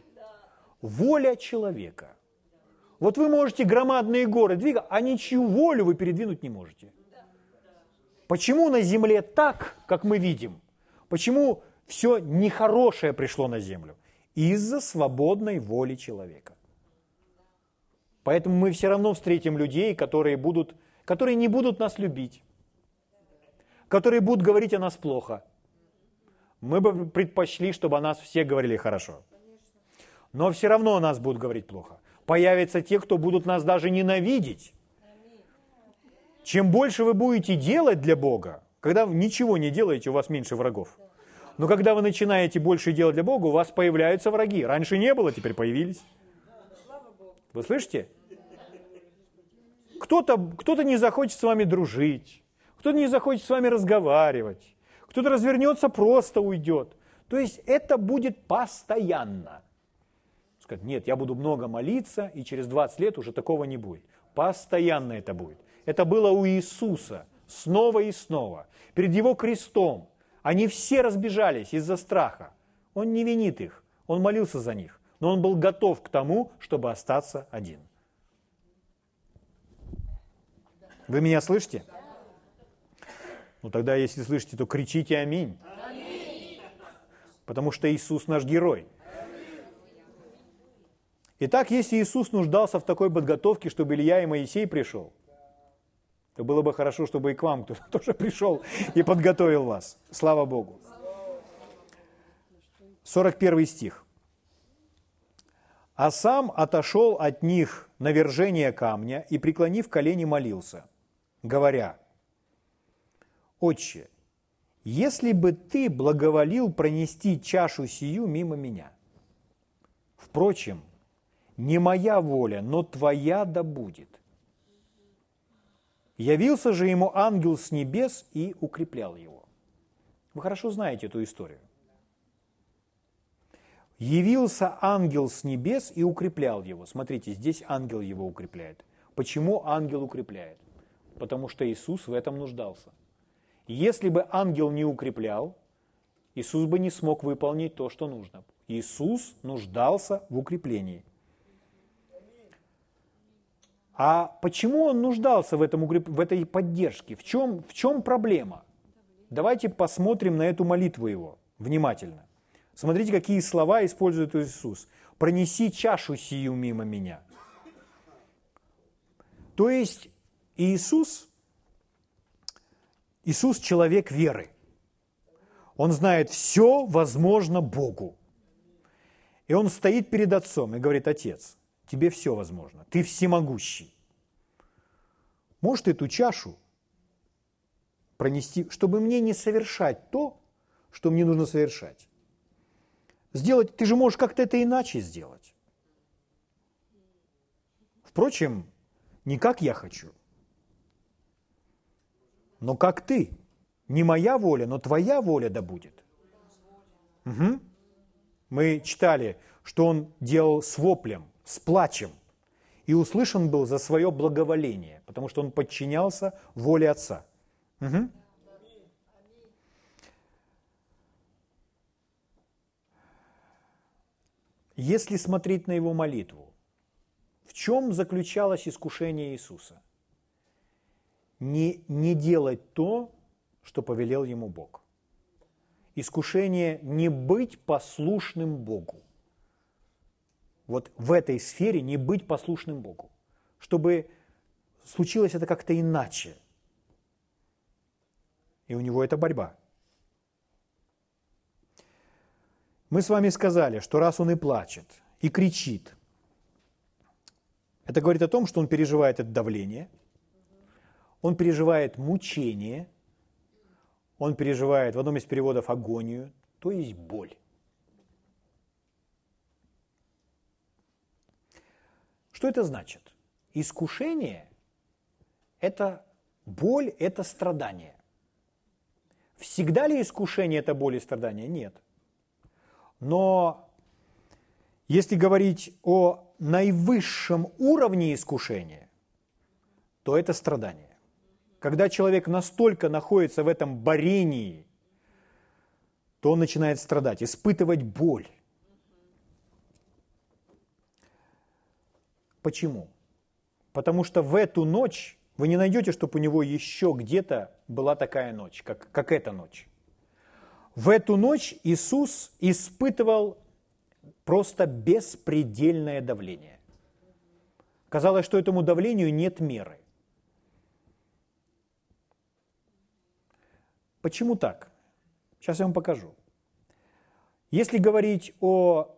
Воля человека. Вот вы можете громадные горы двигать, а ничью волю вы передвинуть не можете. Почему на земле так, как мы видим? Почему все нехорошее пришло на землю? Из-за свободной воли человека. Поэтому мы все равно встретим людей, которые, будут, которые не будут нас любить, которые будут говорить о нас плохо. Мы бы предпочли, чтобы о нас все говорили хорошо. Но все равно о нас будут говорить плохо. Появятся те, кто будут нас даже ненавидеть. Чем больше вы будете делать для Бога, когда вы ничего не делаете, у вас меньше врагов. Но когда вы начинаете больше делать для Бога, у вас появляются враги. Раньше не было, теперь появились. Вы слышите? Кто-то кто не захочет с вами дружить, кто-то не захочет с вами разговаривать, кто-то развернется, просто уйдет. То есть это будет постоянно. Сказать, нет, я буду много молиться, и через 20 лет уже такого не будет. Постоянно это будет. Это было у Иисуса снова и снова. Перед Его крестом они все разбежались из-за страха. Он не винит их, он молился за них, но он был готов к тому, чтобы остаться один. Вы меня слышите? Ну тогда, если слышите, то кричите аминь. Потому что Иисус наш герой. Итак, если Иисус нуждался в такой подготовке, чтобы Илья и Моисей пришел, то было бы хорошо, чтобы и к вам кто-то тоже пришел и подготовил вас. Слава Богу. 41 стих. «А сам отошел от них на вержение камня и, преклонив колени, молился, говоря, «Отче, если бы ты благоволил пронести чашу сию мимо меня, впрочем, не моя воля, но твоя да будет». Явился же ему ангел с небес и укреплял его. Вы хорошо знаете эту историю. Явился ангел с небес и укреплял его. Смотрите, здесь ангел его укрепляет. Почему ангел укрепляет? Потому что Иисус в этом нуждался. Если бы ангел не укреплял, Иисус бы не смог выполнить то, что нужно. Иисус нуждался в укреплении. А почему он нуждался в, этом, в этой поддержке? В чем, в чем проблема? Давайте посмотрим на эту молитву его внимательно. Смотрите, какие слова использует Иисус. «Пронеси чашу сию мимо меня». То есть Иисус, Иисус человек веры. Он знает, все возможно Богу. И он стоит перед отцом и говорит, отец, тебе все возможно, ты всемогущий. Может эту чашу пронести, чтобы мне не совершать то, что мне нужно совершать. Сделать, ты же можешь как-то это иначе сделать. Впрочем, не как я хочу, но как ты. Не моя воля, но твоя воля да будет. Угу. Мы читали, что он делал с воплем, с плачем. И услышан был за свое благоволение, потому что он подчинялся воле Отца. Угу. Если смотреть на его молитву, в чем заключалось искушение Иисуса? Не, не делать то, что повелел ему Бог. Искушение не быть послушным Богу. Вот в этой сфере не быть послушным Богу. Чтобы случилось это как-то иначе. И у него это борьба. Мы с вами сказали, что раз он и плачет, и кричит, это говорит о том, что он переживает это давление, он переживает мучение – он переживает в одном из переводов агонию, то есть боль. Что это значит? Искушение – это боль, это страдание. Всегда ли искушение – это боль и страдание? Нет. Но если говорить о наивысшем уровне искушения, то это страдание. Когда человек настолько находится в этом борении, то он начинает страдать, испытывать боль. Почему? Потому что в эту ночь вы не найдете, чтобы у него еще где-то была такая ночь, как, как эта ночь. В эту ночь Иисус испытывал просто беспредельное давление. Казалось, что этому давлению нет меры. Почему так? Сейчас я вам покажу. Если говорить о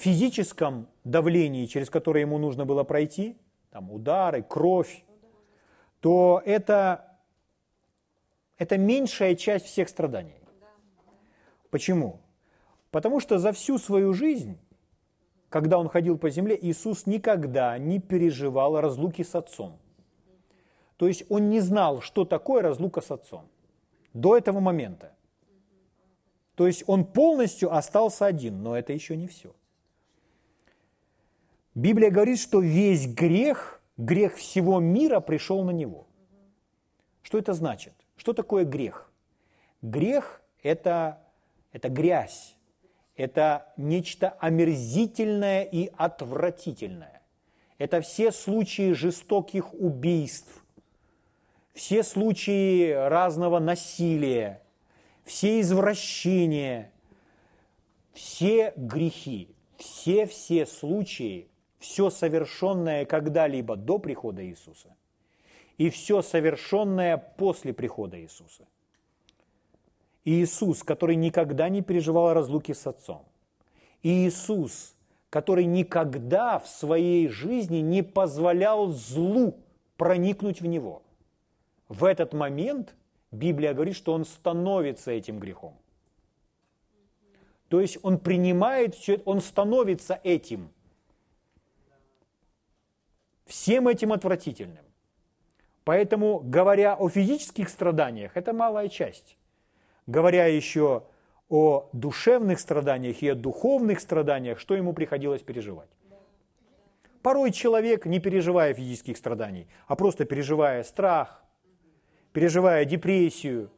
физическом давлении, через которое ему нужно было пройти, там удары, кровь, то это, это меньшая часть всех страданий. Почему? Потому что за всю свою жизнь, когда он ходил по земле, Иисус никогда не переживал разлуки с Отцом. То есть он не знал, что такое разлука с отцом до этого момента. То есть он полностью остался один, но это еще не все. Библия говорит, что весь грех, грех всего мира пришел на него. Что это значит? Что такое грех? Грех это, – это грязь, это нечто омерзительное и отвратительное. Это все случаи жестоких убийств, все случаи разного насилия, все извращения, все грехи, все-все случаи, все совершенное когда-либо до прихода Иисуса и все совершенное после прихода Иисуса. И Иисус, который никогда не переживал разлуки с Отцом. И Иисус, который никогда в своей жизни не позволял злу проникнуть в Него – в этот момент Библия говорит, что он становится этим грехом. То есть он принимает все, он становится этим. Всем этим отвратительным. Поэтому, говоря о физических страданиях, это малая часть. Говоря еще о душевных страданиях и о духовных страданиях, что ему приходилось переживать. Порой человек, не переживая физических страданий, а просто переживая страх, переживая депрессию,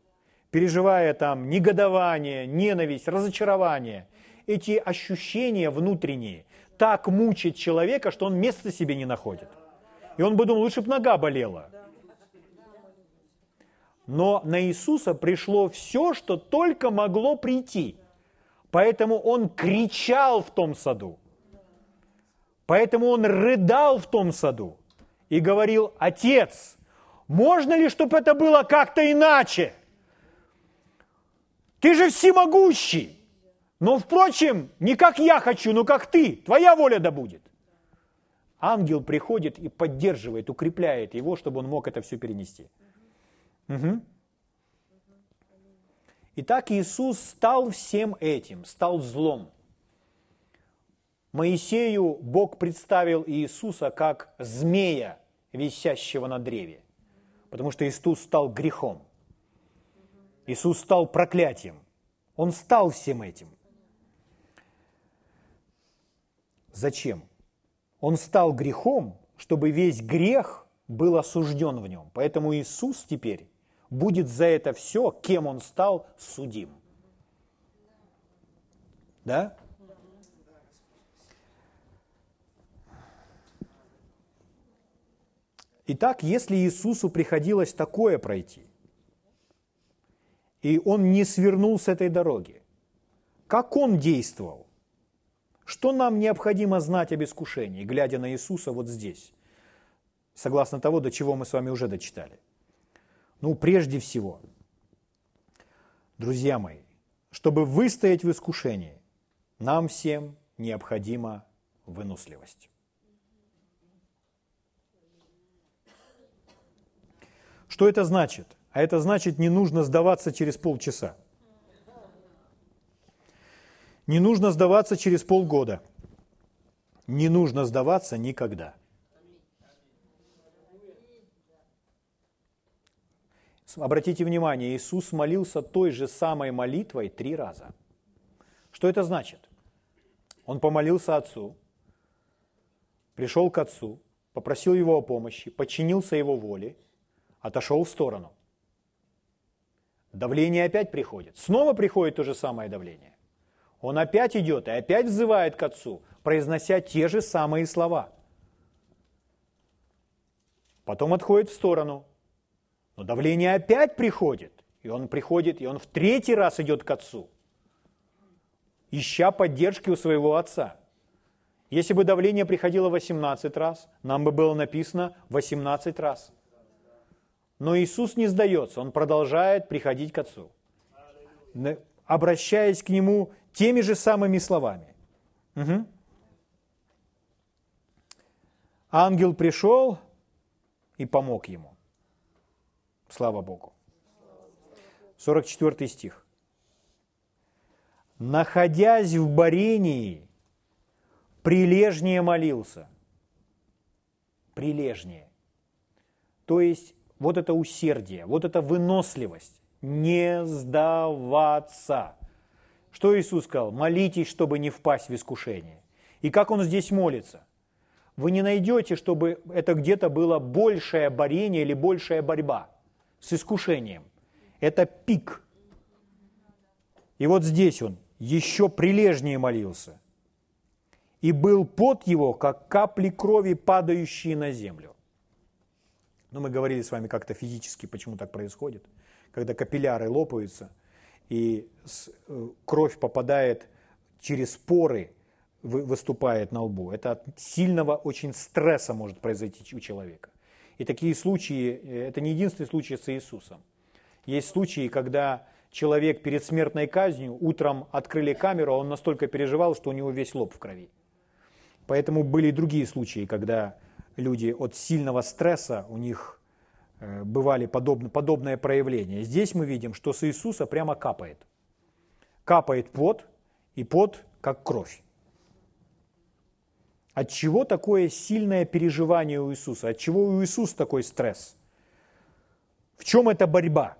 переживая там негодование, ненависть, разочарование, эти ощущения внутренние так мучат человека, что он места себе не находит. И он бы думал, лучше бы нога болела. Но на Иисуса пришло все, что только могло прийти. Поэтому он кричал в том саду. Поэтому он рыдал в том саду и говорил, «Отец, можно ли, чтобы это было как-то иначе? Ты же всемогущий. Но, впрочем, не как я хочу, но как ты. Твоя воля да будет. Ангел приходит и поддерживает, укрепляет его, чтобы он мог это все перенести. Угу. Итак, Иисус стал всем этим, стал злом. Моисею Бог представил Иисуса как змея, висящего на древе, потому что Иисус стал грехом. Иисус стал проклятием. Он стал всем этим. Зачем? Он стал грехом, чтобы весь грех был осужден в нем. Поэтому Иисус теперь будет за это все, кем он стал, судим. Да? Итак, если Иисусу приходилось такое пройти, и он не свернул с этой дороги, как он действовал? Что нам необходимо знать об искушении, глядя на Иисуса вот здесь, согласно того, до чего мы с вами уже дочитали? Ну, прежде всего, друзья мои, чтобы выстоять в искушении, нам всем необходима выносливость. Что это значит? А это значит, не нужно сдаваться через полчаса. Не нужно сдаваться через полгода. Не нужно сдаваться никогда. Обратите внимание, Иисус молился той же самой молитвой три раза. Что это значит? Он помолился Отцу, пришел к Отцу, попросил Его о помощи, подчинился Его воле, отошел в сторону. Давление опять приходит. Снова приходит то же самое давление. Он опять идет и опять взывает к Отцу, произнося те же самые слова. Потом отходит в сторону. Но давление опять приходит. И он приходит, и он в третий раз идет к Отцу, ища поддержки у своего Отца. Если бы давление приходило 18 раз, нам бы было написано 18 раз – но Иисус не сдается, Он продолжает приходить к Отцу, обращаясь к Нему теми же самыми словами. Угу. Ангел пришел и помог ему. Слава Богу. 44 стих. Находясь в Барении, прилежнее молился. Прилежнее. То есть вот это усердие, вот эта выносливость, не сдаваться. Что Иисус сказал? Молитесь, чтобы не впасть в искушение. И как Он здесь молится? Вы не найдете, чтобы это где-то было большее борение или большая борьба с искушением. Это пик. И вот здесь он еще прилежнее молился. И был пот его, как капли крови, падающие на землю. Но мы говорили с вами как-то физически, почему так происходит. Когда капилляры лопаются, и э, кровь попадает через поры, выступает на лбу. Это от сильного очень стресса может произойти у человека. И такие случаи, э, это не единственный случай с Иисусом. Есть случаи, когда человек перед смертной казнью утром открыли камеру, а он настолько переживал, что у него весь лоб в крови. Поэтому были и другие случаи, когда люди от сильного стресса, у них бывали подобные, подобное проявление. Здесь мы видим, что с Иисуса прямо капает. Капает пот, и пот как кровь. От чего такое сильное переживание у Иисуса? От чего у Иисуса такой стресс? В чем эта борьба?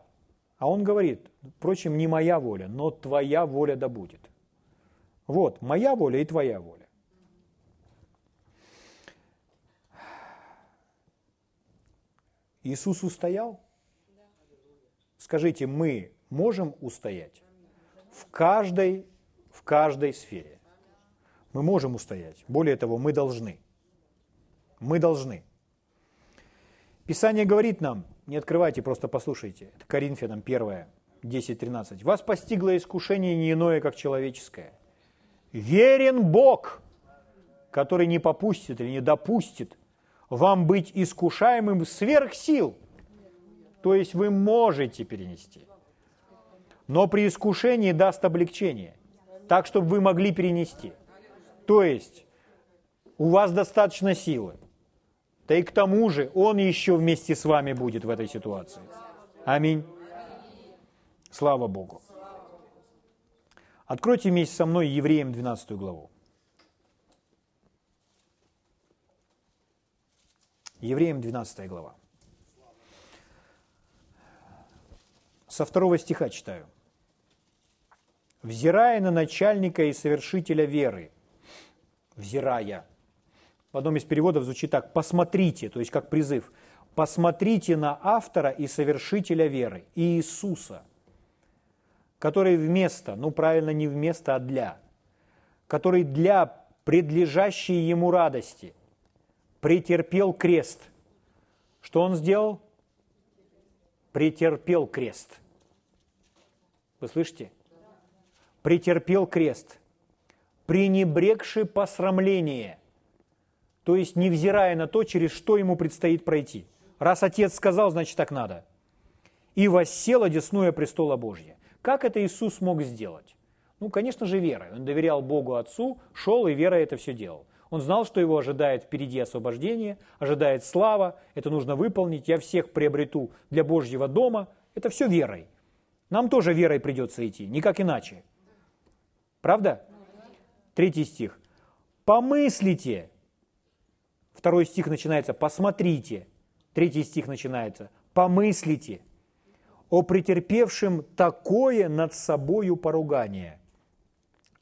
А он говорит, впрочем, не моя воля, но твоя воля да будет. Вот, моя воля и твоя воля. Иисус устоял? Скажите, мы можем устоять в каждой, в каждой сфере. Мы можем устоять. Более того, мы должны. Мы должны. Писание говорит нам, не открывайте, просто послушайте. Это Коринфянам 1, 10-13. Вас постигло искушение не иное, как человеческое. Верен Бог, который не попустит или не допустит, вам быть искушаемым сверх сил. То есть вы можете перенести. но при искушении даст облегчение, так, чтобы вы могли перенести. То есть, у вас достаточно силы, да и к тому же Он еще вместе с вами будет в этой ситуации. Аминь. Слава Богу. Откройте вместе со мной Евреям 12 главу. Евреям 12 глава. Со второго стиха читаю. «Взирая на начальника и совершителя веры, взирая». В одном из переводов звучит так «посмотрите», то есть как призыв. «Посмотрите на автора и совершителя веры, Иисуса, который вместо, ну правильно, не вместо, а для, который для предлежащей ему радости претерпел крест. Что он сделал? Претерпел крест. Вы слышите? Претерпел крест. Пренебрегший посрамление. То есть, невзирая на то, через что ему предстоит пройти. Раз Отец сказал, значит так надо. И воссел одесную престола Божья. Как это Иисус мог сделать? Ну, конечно же, верой. Он доверял Богу Отцу, шел и верой это все делал. Он знал, что его ожидает впереди освобождение, ожидает слава, это нужно выполнить, я всех приобрету для Божьего дома. Это все верой. Нам тоже верой придется идти, никак иначе. Правда? Третий стих. «Помыслите». Второй стих начинается «посмотрите». Третий стих начинается «помыслите» о претерпевшем такое над собою поругание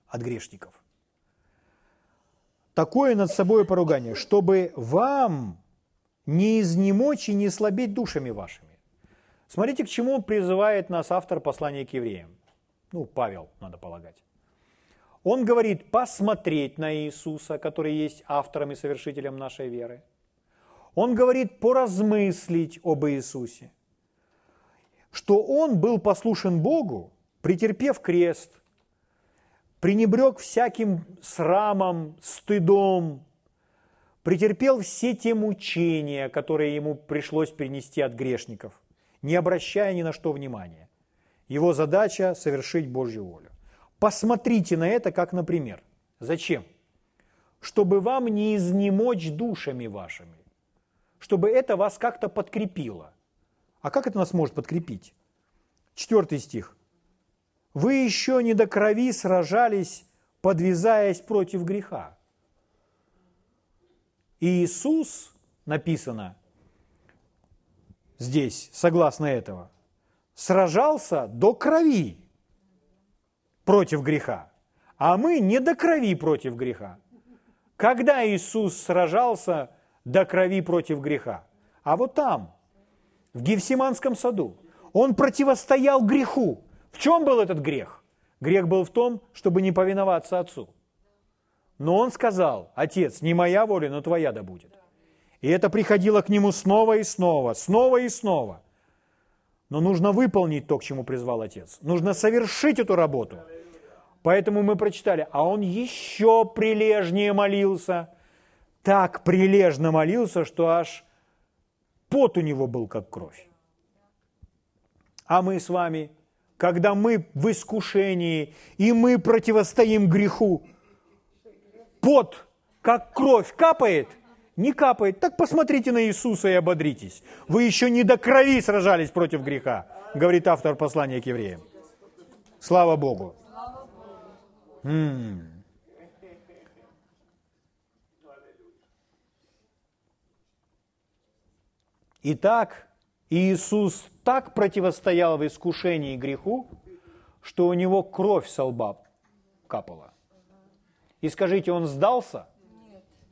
от грешников. Такое над собой поругание, чтобы вам не изнемочь и не слабеть душами вашими. Смотрите, к чему призывает нас автор послания к евреям. Ну, Павел, надо полагать. Он говорит посмотреть на Иисуса, который есть автором и совершителем нашей веры. Он говорит поразмыслить об Иисусе что он был послушен Богу, претерпев крест, пренебрег всяким срамом, стыдом, претерпел все те мучения, которые ему пришлось перенести от грешников, не обращая ни на что внимания. Его задача – совершить Божью волю. Посмотрите на это как на пример. Зачем? Чтобы вам не изнемочь душами вашими, чтобы это вас как-то подкрепило. А как это нас может подкрепить? Четвертый стих. Вы еще не до крови сражались, подвязаясь против греха. И Иисус, написано здесь, согласно этого, сражался до крови против греха, а мы не до крови против греха. Когда Иисус сражался до крови против греха? А вот там – в Гефсиманском саду. Он противостоял греху. В чем был этот грех? Грех был в том, чтобы не повиноваться Отцу. Но он сказал, Отец, не моя воля, но твоя да будет. И это приходило к нему снова и снова, снова и снова. Но нужно выполнить то, к чему призвал Отец. Нужно совершить эту работу. Поэтому мы прочитали, а он еще прилежнее молился. Так прилежно молился, что аж пот у него был как кровь. А мы с вами, когда мы в искушении, и мы противостоим греху, пот, как кровь, капает? Не капает. Так посмотрите на Иисуса и ободритесь. Вы еще не до крови сражались против греха, говорит автор послания к евреям. Слава Богу. М-м. Итак, Иисус так противостоял в искушении греху, что у него кровь со лба капала. И скажите, он сдался?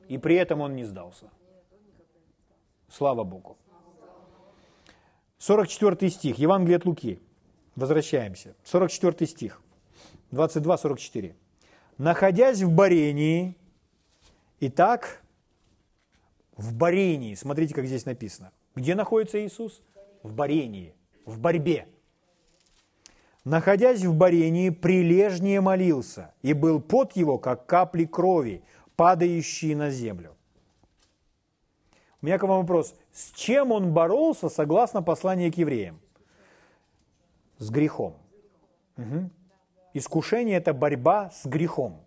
И при этом он не сдался. Слава Богу. 44 стих, Евангелие от Луки. Возвращаемся. 44 стих, 22-44. «Находясь в Барении, итак, в Барении, смотрите, как здесь написано – где находится Иисус? В борении, в борьбе. Находясь в борении, прилежнее молился, и был пот его, как капли крови, падающие на землю. У меня к вам вопрос. С чем он боролся, согласно посланию к евреям? С грехом. Угу. Искушение – это борьба с грехом.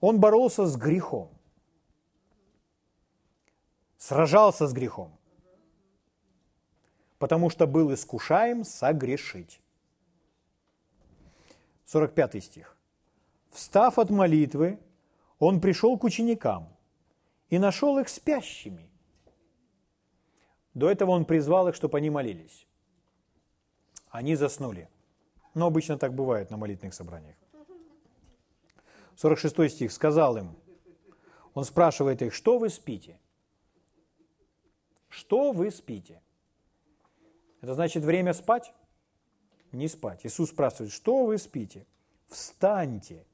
Он боролся с грехом. Сражался с грехом. Потому что был искушаем согрешить. 45 стих. «Встав от молитвы, он пришел к ученикам и нашел их спящими. До этого он призвал их, чтобы они молились. Они заснули. Но обычно так бывает на молитвенных собраниях. 46 стих. Сказал им, он спрашивает их, что вы спите? Что вы спите? Это значит время спать? Не спать. Иисус спрашивает, что вы спите? Встаньте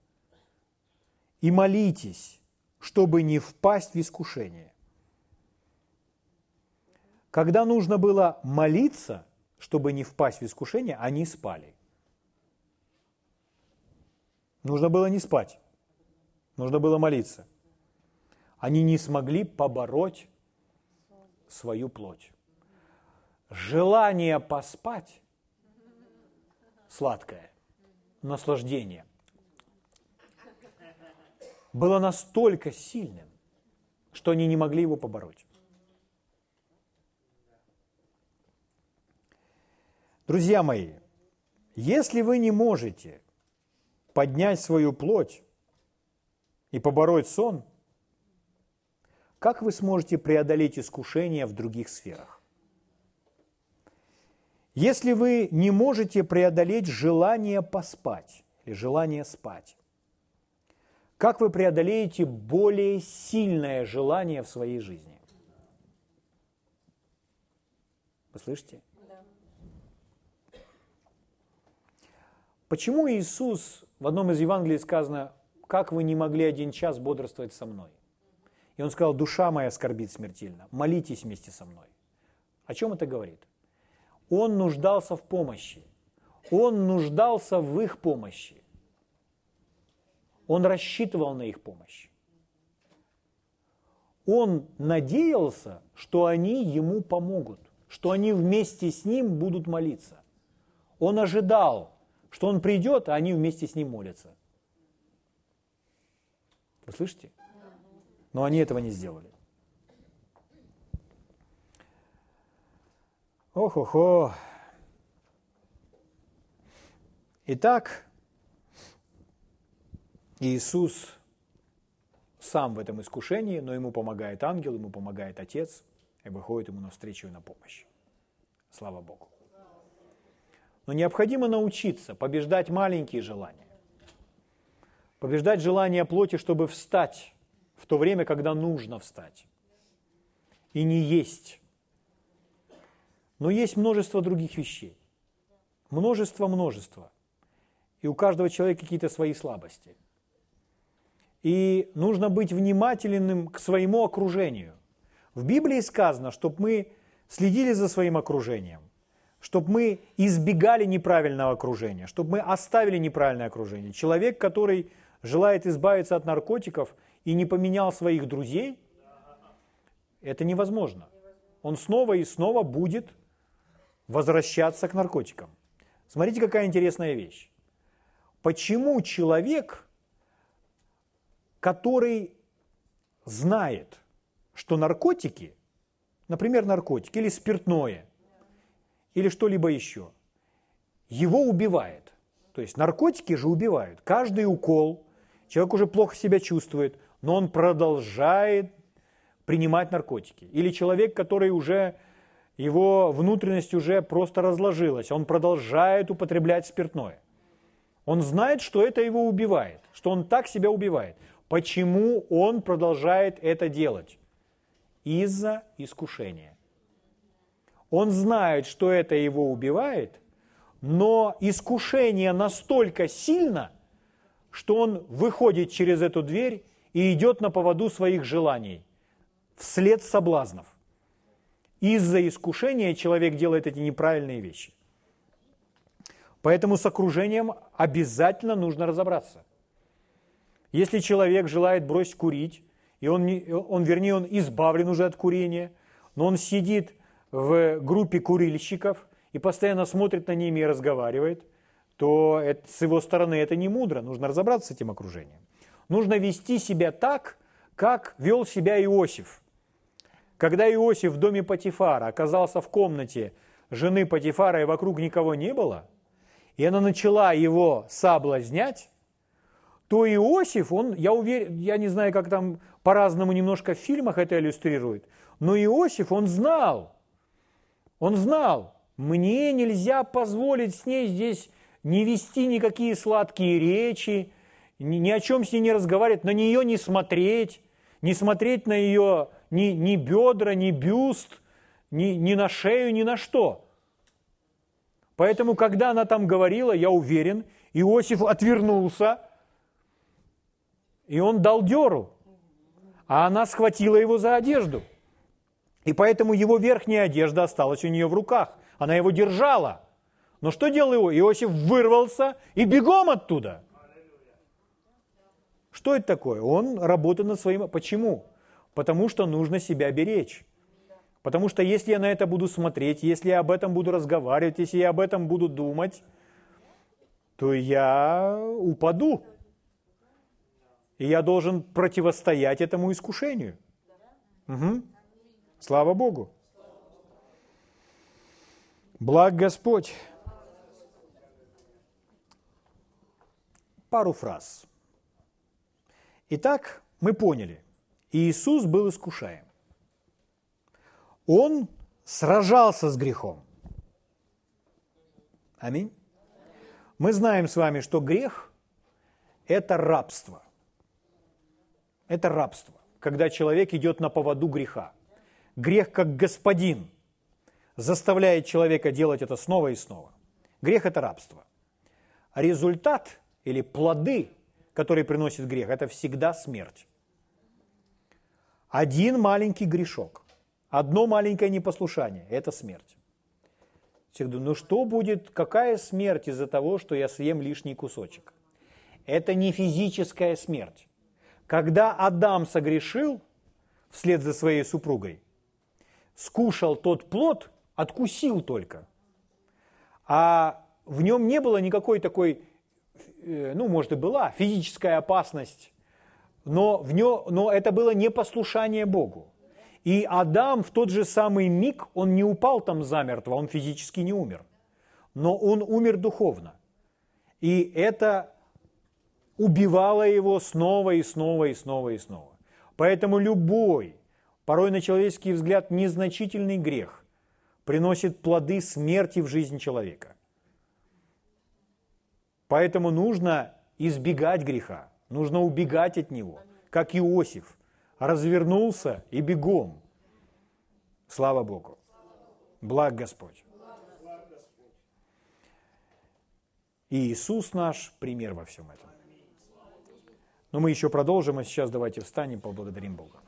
и молитесь, чтобы не впасть в искушение. Когда нужно было молиться, чтобы не впасть в искушение, они спали. Нужно было не спать, нужно было молиться. Они не смогли побороть свою плоть. Желание поспать сладкое, наслаждение, было настолько сильным, что они не могли его побороть. Друзья мои, если вы не можете поднять свою плоть и побороть сон, как вы сможете преодолеть искушения в других сферах? Если вы не можете преодолеть желание поспать или желание спать, как вы преодолеете более сильное желание в своей жизни? Вы слышите? Да. Почему Иисус в одном из Евангелий сказано, как вы не могли один час бодрствовать со мной? И он сказал, душа моя скорбит смертельно, молитесь вместе со мной. О чем это говорит? Он нуждался в помощи. Он нуждался в их помощи. Он рассчитывал на их помощь. Он надеялся, что они ему помогут, что они вместе с ним будут молиться. Он ожидал, что он придет, а они вместе с ним молятся. Вы слышите? Но они этого не сделали. Ох-охо. Итак, Иисус сам в этом искушении, но ему помогает ангел, ему помогает Отец и выходит ему навстречу и на помощь. Слава Богу. Но необходимо научиться побеждать маленькие желания. Побеждать желание плоти, чтобы встать в то время, когда нужно встать. И не есть. Но есть множество других вещей. Множество-множество. И у каждого человека какие-то свои слабости – и нужно быть внимательным к своему окружению. В Библии сказано, чтобы мы следили за своим окружением, чтобы мы избегали неправильного окружения, чтобы мы оставили неправильное окружение. Человек, который желает избавиться от наркотиков и не поменял своих друзей, это невозможно. Он снова и снова будет возвращаться к наркотикам. Смотрите, какая интересная вещь. Почему человек который знает, что наркотики, например, наркотики или спиртное, или что-либо еще, его убивает. То есть наркотики же убивают. Каждый укол, человек уже плохо себя чувствует, но он продолжает принимать наркотики. Или человек, который уже, его внутренность уже просто разложилась, он продолжает употреблять спиртное. Он знает, что это его убивает, что он так себя убивает. Почему он продолжает это делать? Из-за искушения. Он знает, что это его убивает, но искушение настолько сильно, что он выходит через эту дверь и идет на поводу своих желаний, вслед соблазнов. Из-за искушения человек делает эти неправильные вещи. Поэтому с окружением обязательно нужно разобраться. Если человек желает бросить курить, и он, он, вернее, он избавлен уже от курения, но он сидит в группе курильщиков и постоянно смотрит на ними и разговаривает, то это, с его стороны это не мудро. Нужно разобраться с этим окружением. Нужно вести себя так, как вел себя Иосиф. Когда Иосиф в доме Патифара оказался в комнате жены Патифара, и вокруг никого не было, и она начала его соблазнять, то Иосиф, он, я уверен, я не знаю, как там по-разному немножко в фильмах это иллюстрирует, но Иосиф, он знал, он знал, мне нельзя позволить с ней здесь не вести никакие сладкие речи, ни, ни о чем с ней не разговаривать, на нее не смотреть, не смотреть на ее ни, ни бедра, ни бюст, ни, ни на шею, ни на что. Поэтому, когда она там говорила, я уверен, Иосиф отвернулся, и он дал деру, а она схватила его за одежду. И поэтому его верхняя одежда осталась у нее в руках. Она его держала. Но что делал его? Иосиф вырвался и бегом оттуда. Что это такое? Он работает над своим... Почему? Потому что нужно себя беречь. Потому что если я на это буду смотреть, если я об этом буду разговаривать, если я об этом буду думать, то я упаду. И я должен противостоять этому искушению. Угу. Слава Богу. Благ Господь. Пару фраз. Итак, мы поняли, Иисус был искушаем. Он сражался с грехом. Аминь. Мы знаем с вами, что грех – это рабство. Это рабство, когда человек идет на поводу греха. Грех как господин заставляет человека делать это снова и снова. Грех – это рабство. Результат или плоды, которые приносит грех, это всегда смерть. Один маленький грешок, одно маленькое непослушание – это смерть. Все думают, ну что будет, какая смерть из-за того, что я съем лишний кусочек? Это не физическая смерть. Когда Адам согрешил вслед за своей супругой, скушал тот плод, откусил только, а в нем не было никакой такой, э, ну, может и была, физическая опасность, но, в нем, но это было непослушание Богу. И Адам в тот же самый миг, он не упал там замертво, он физически не умер, но он умер духовно. И это убивала его снова и снова и снова и снова. Поэтому любой, порой на человеческий взгляд, незначительный грех приносит плоды смерти в жизнь человека. Поэтому нужно избегать греха, нужно убегать от него, как Иосиф. Развернулся и бегом. Слава Богу. Благ Господь. И Иисус наш пример во всем этом. Но мы еще продолжим, а сейчас давайте встанем, поблагодарим Бога.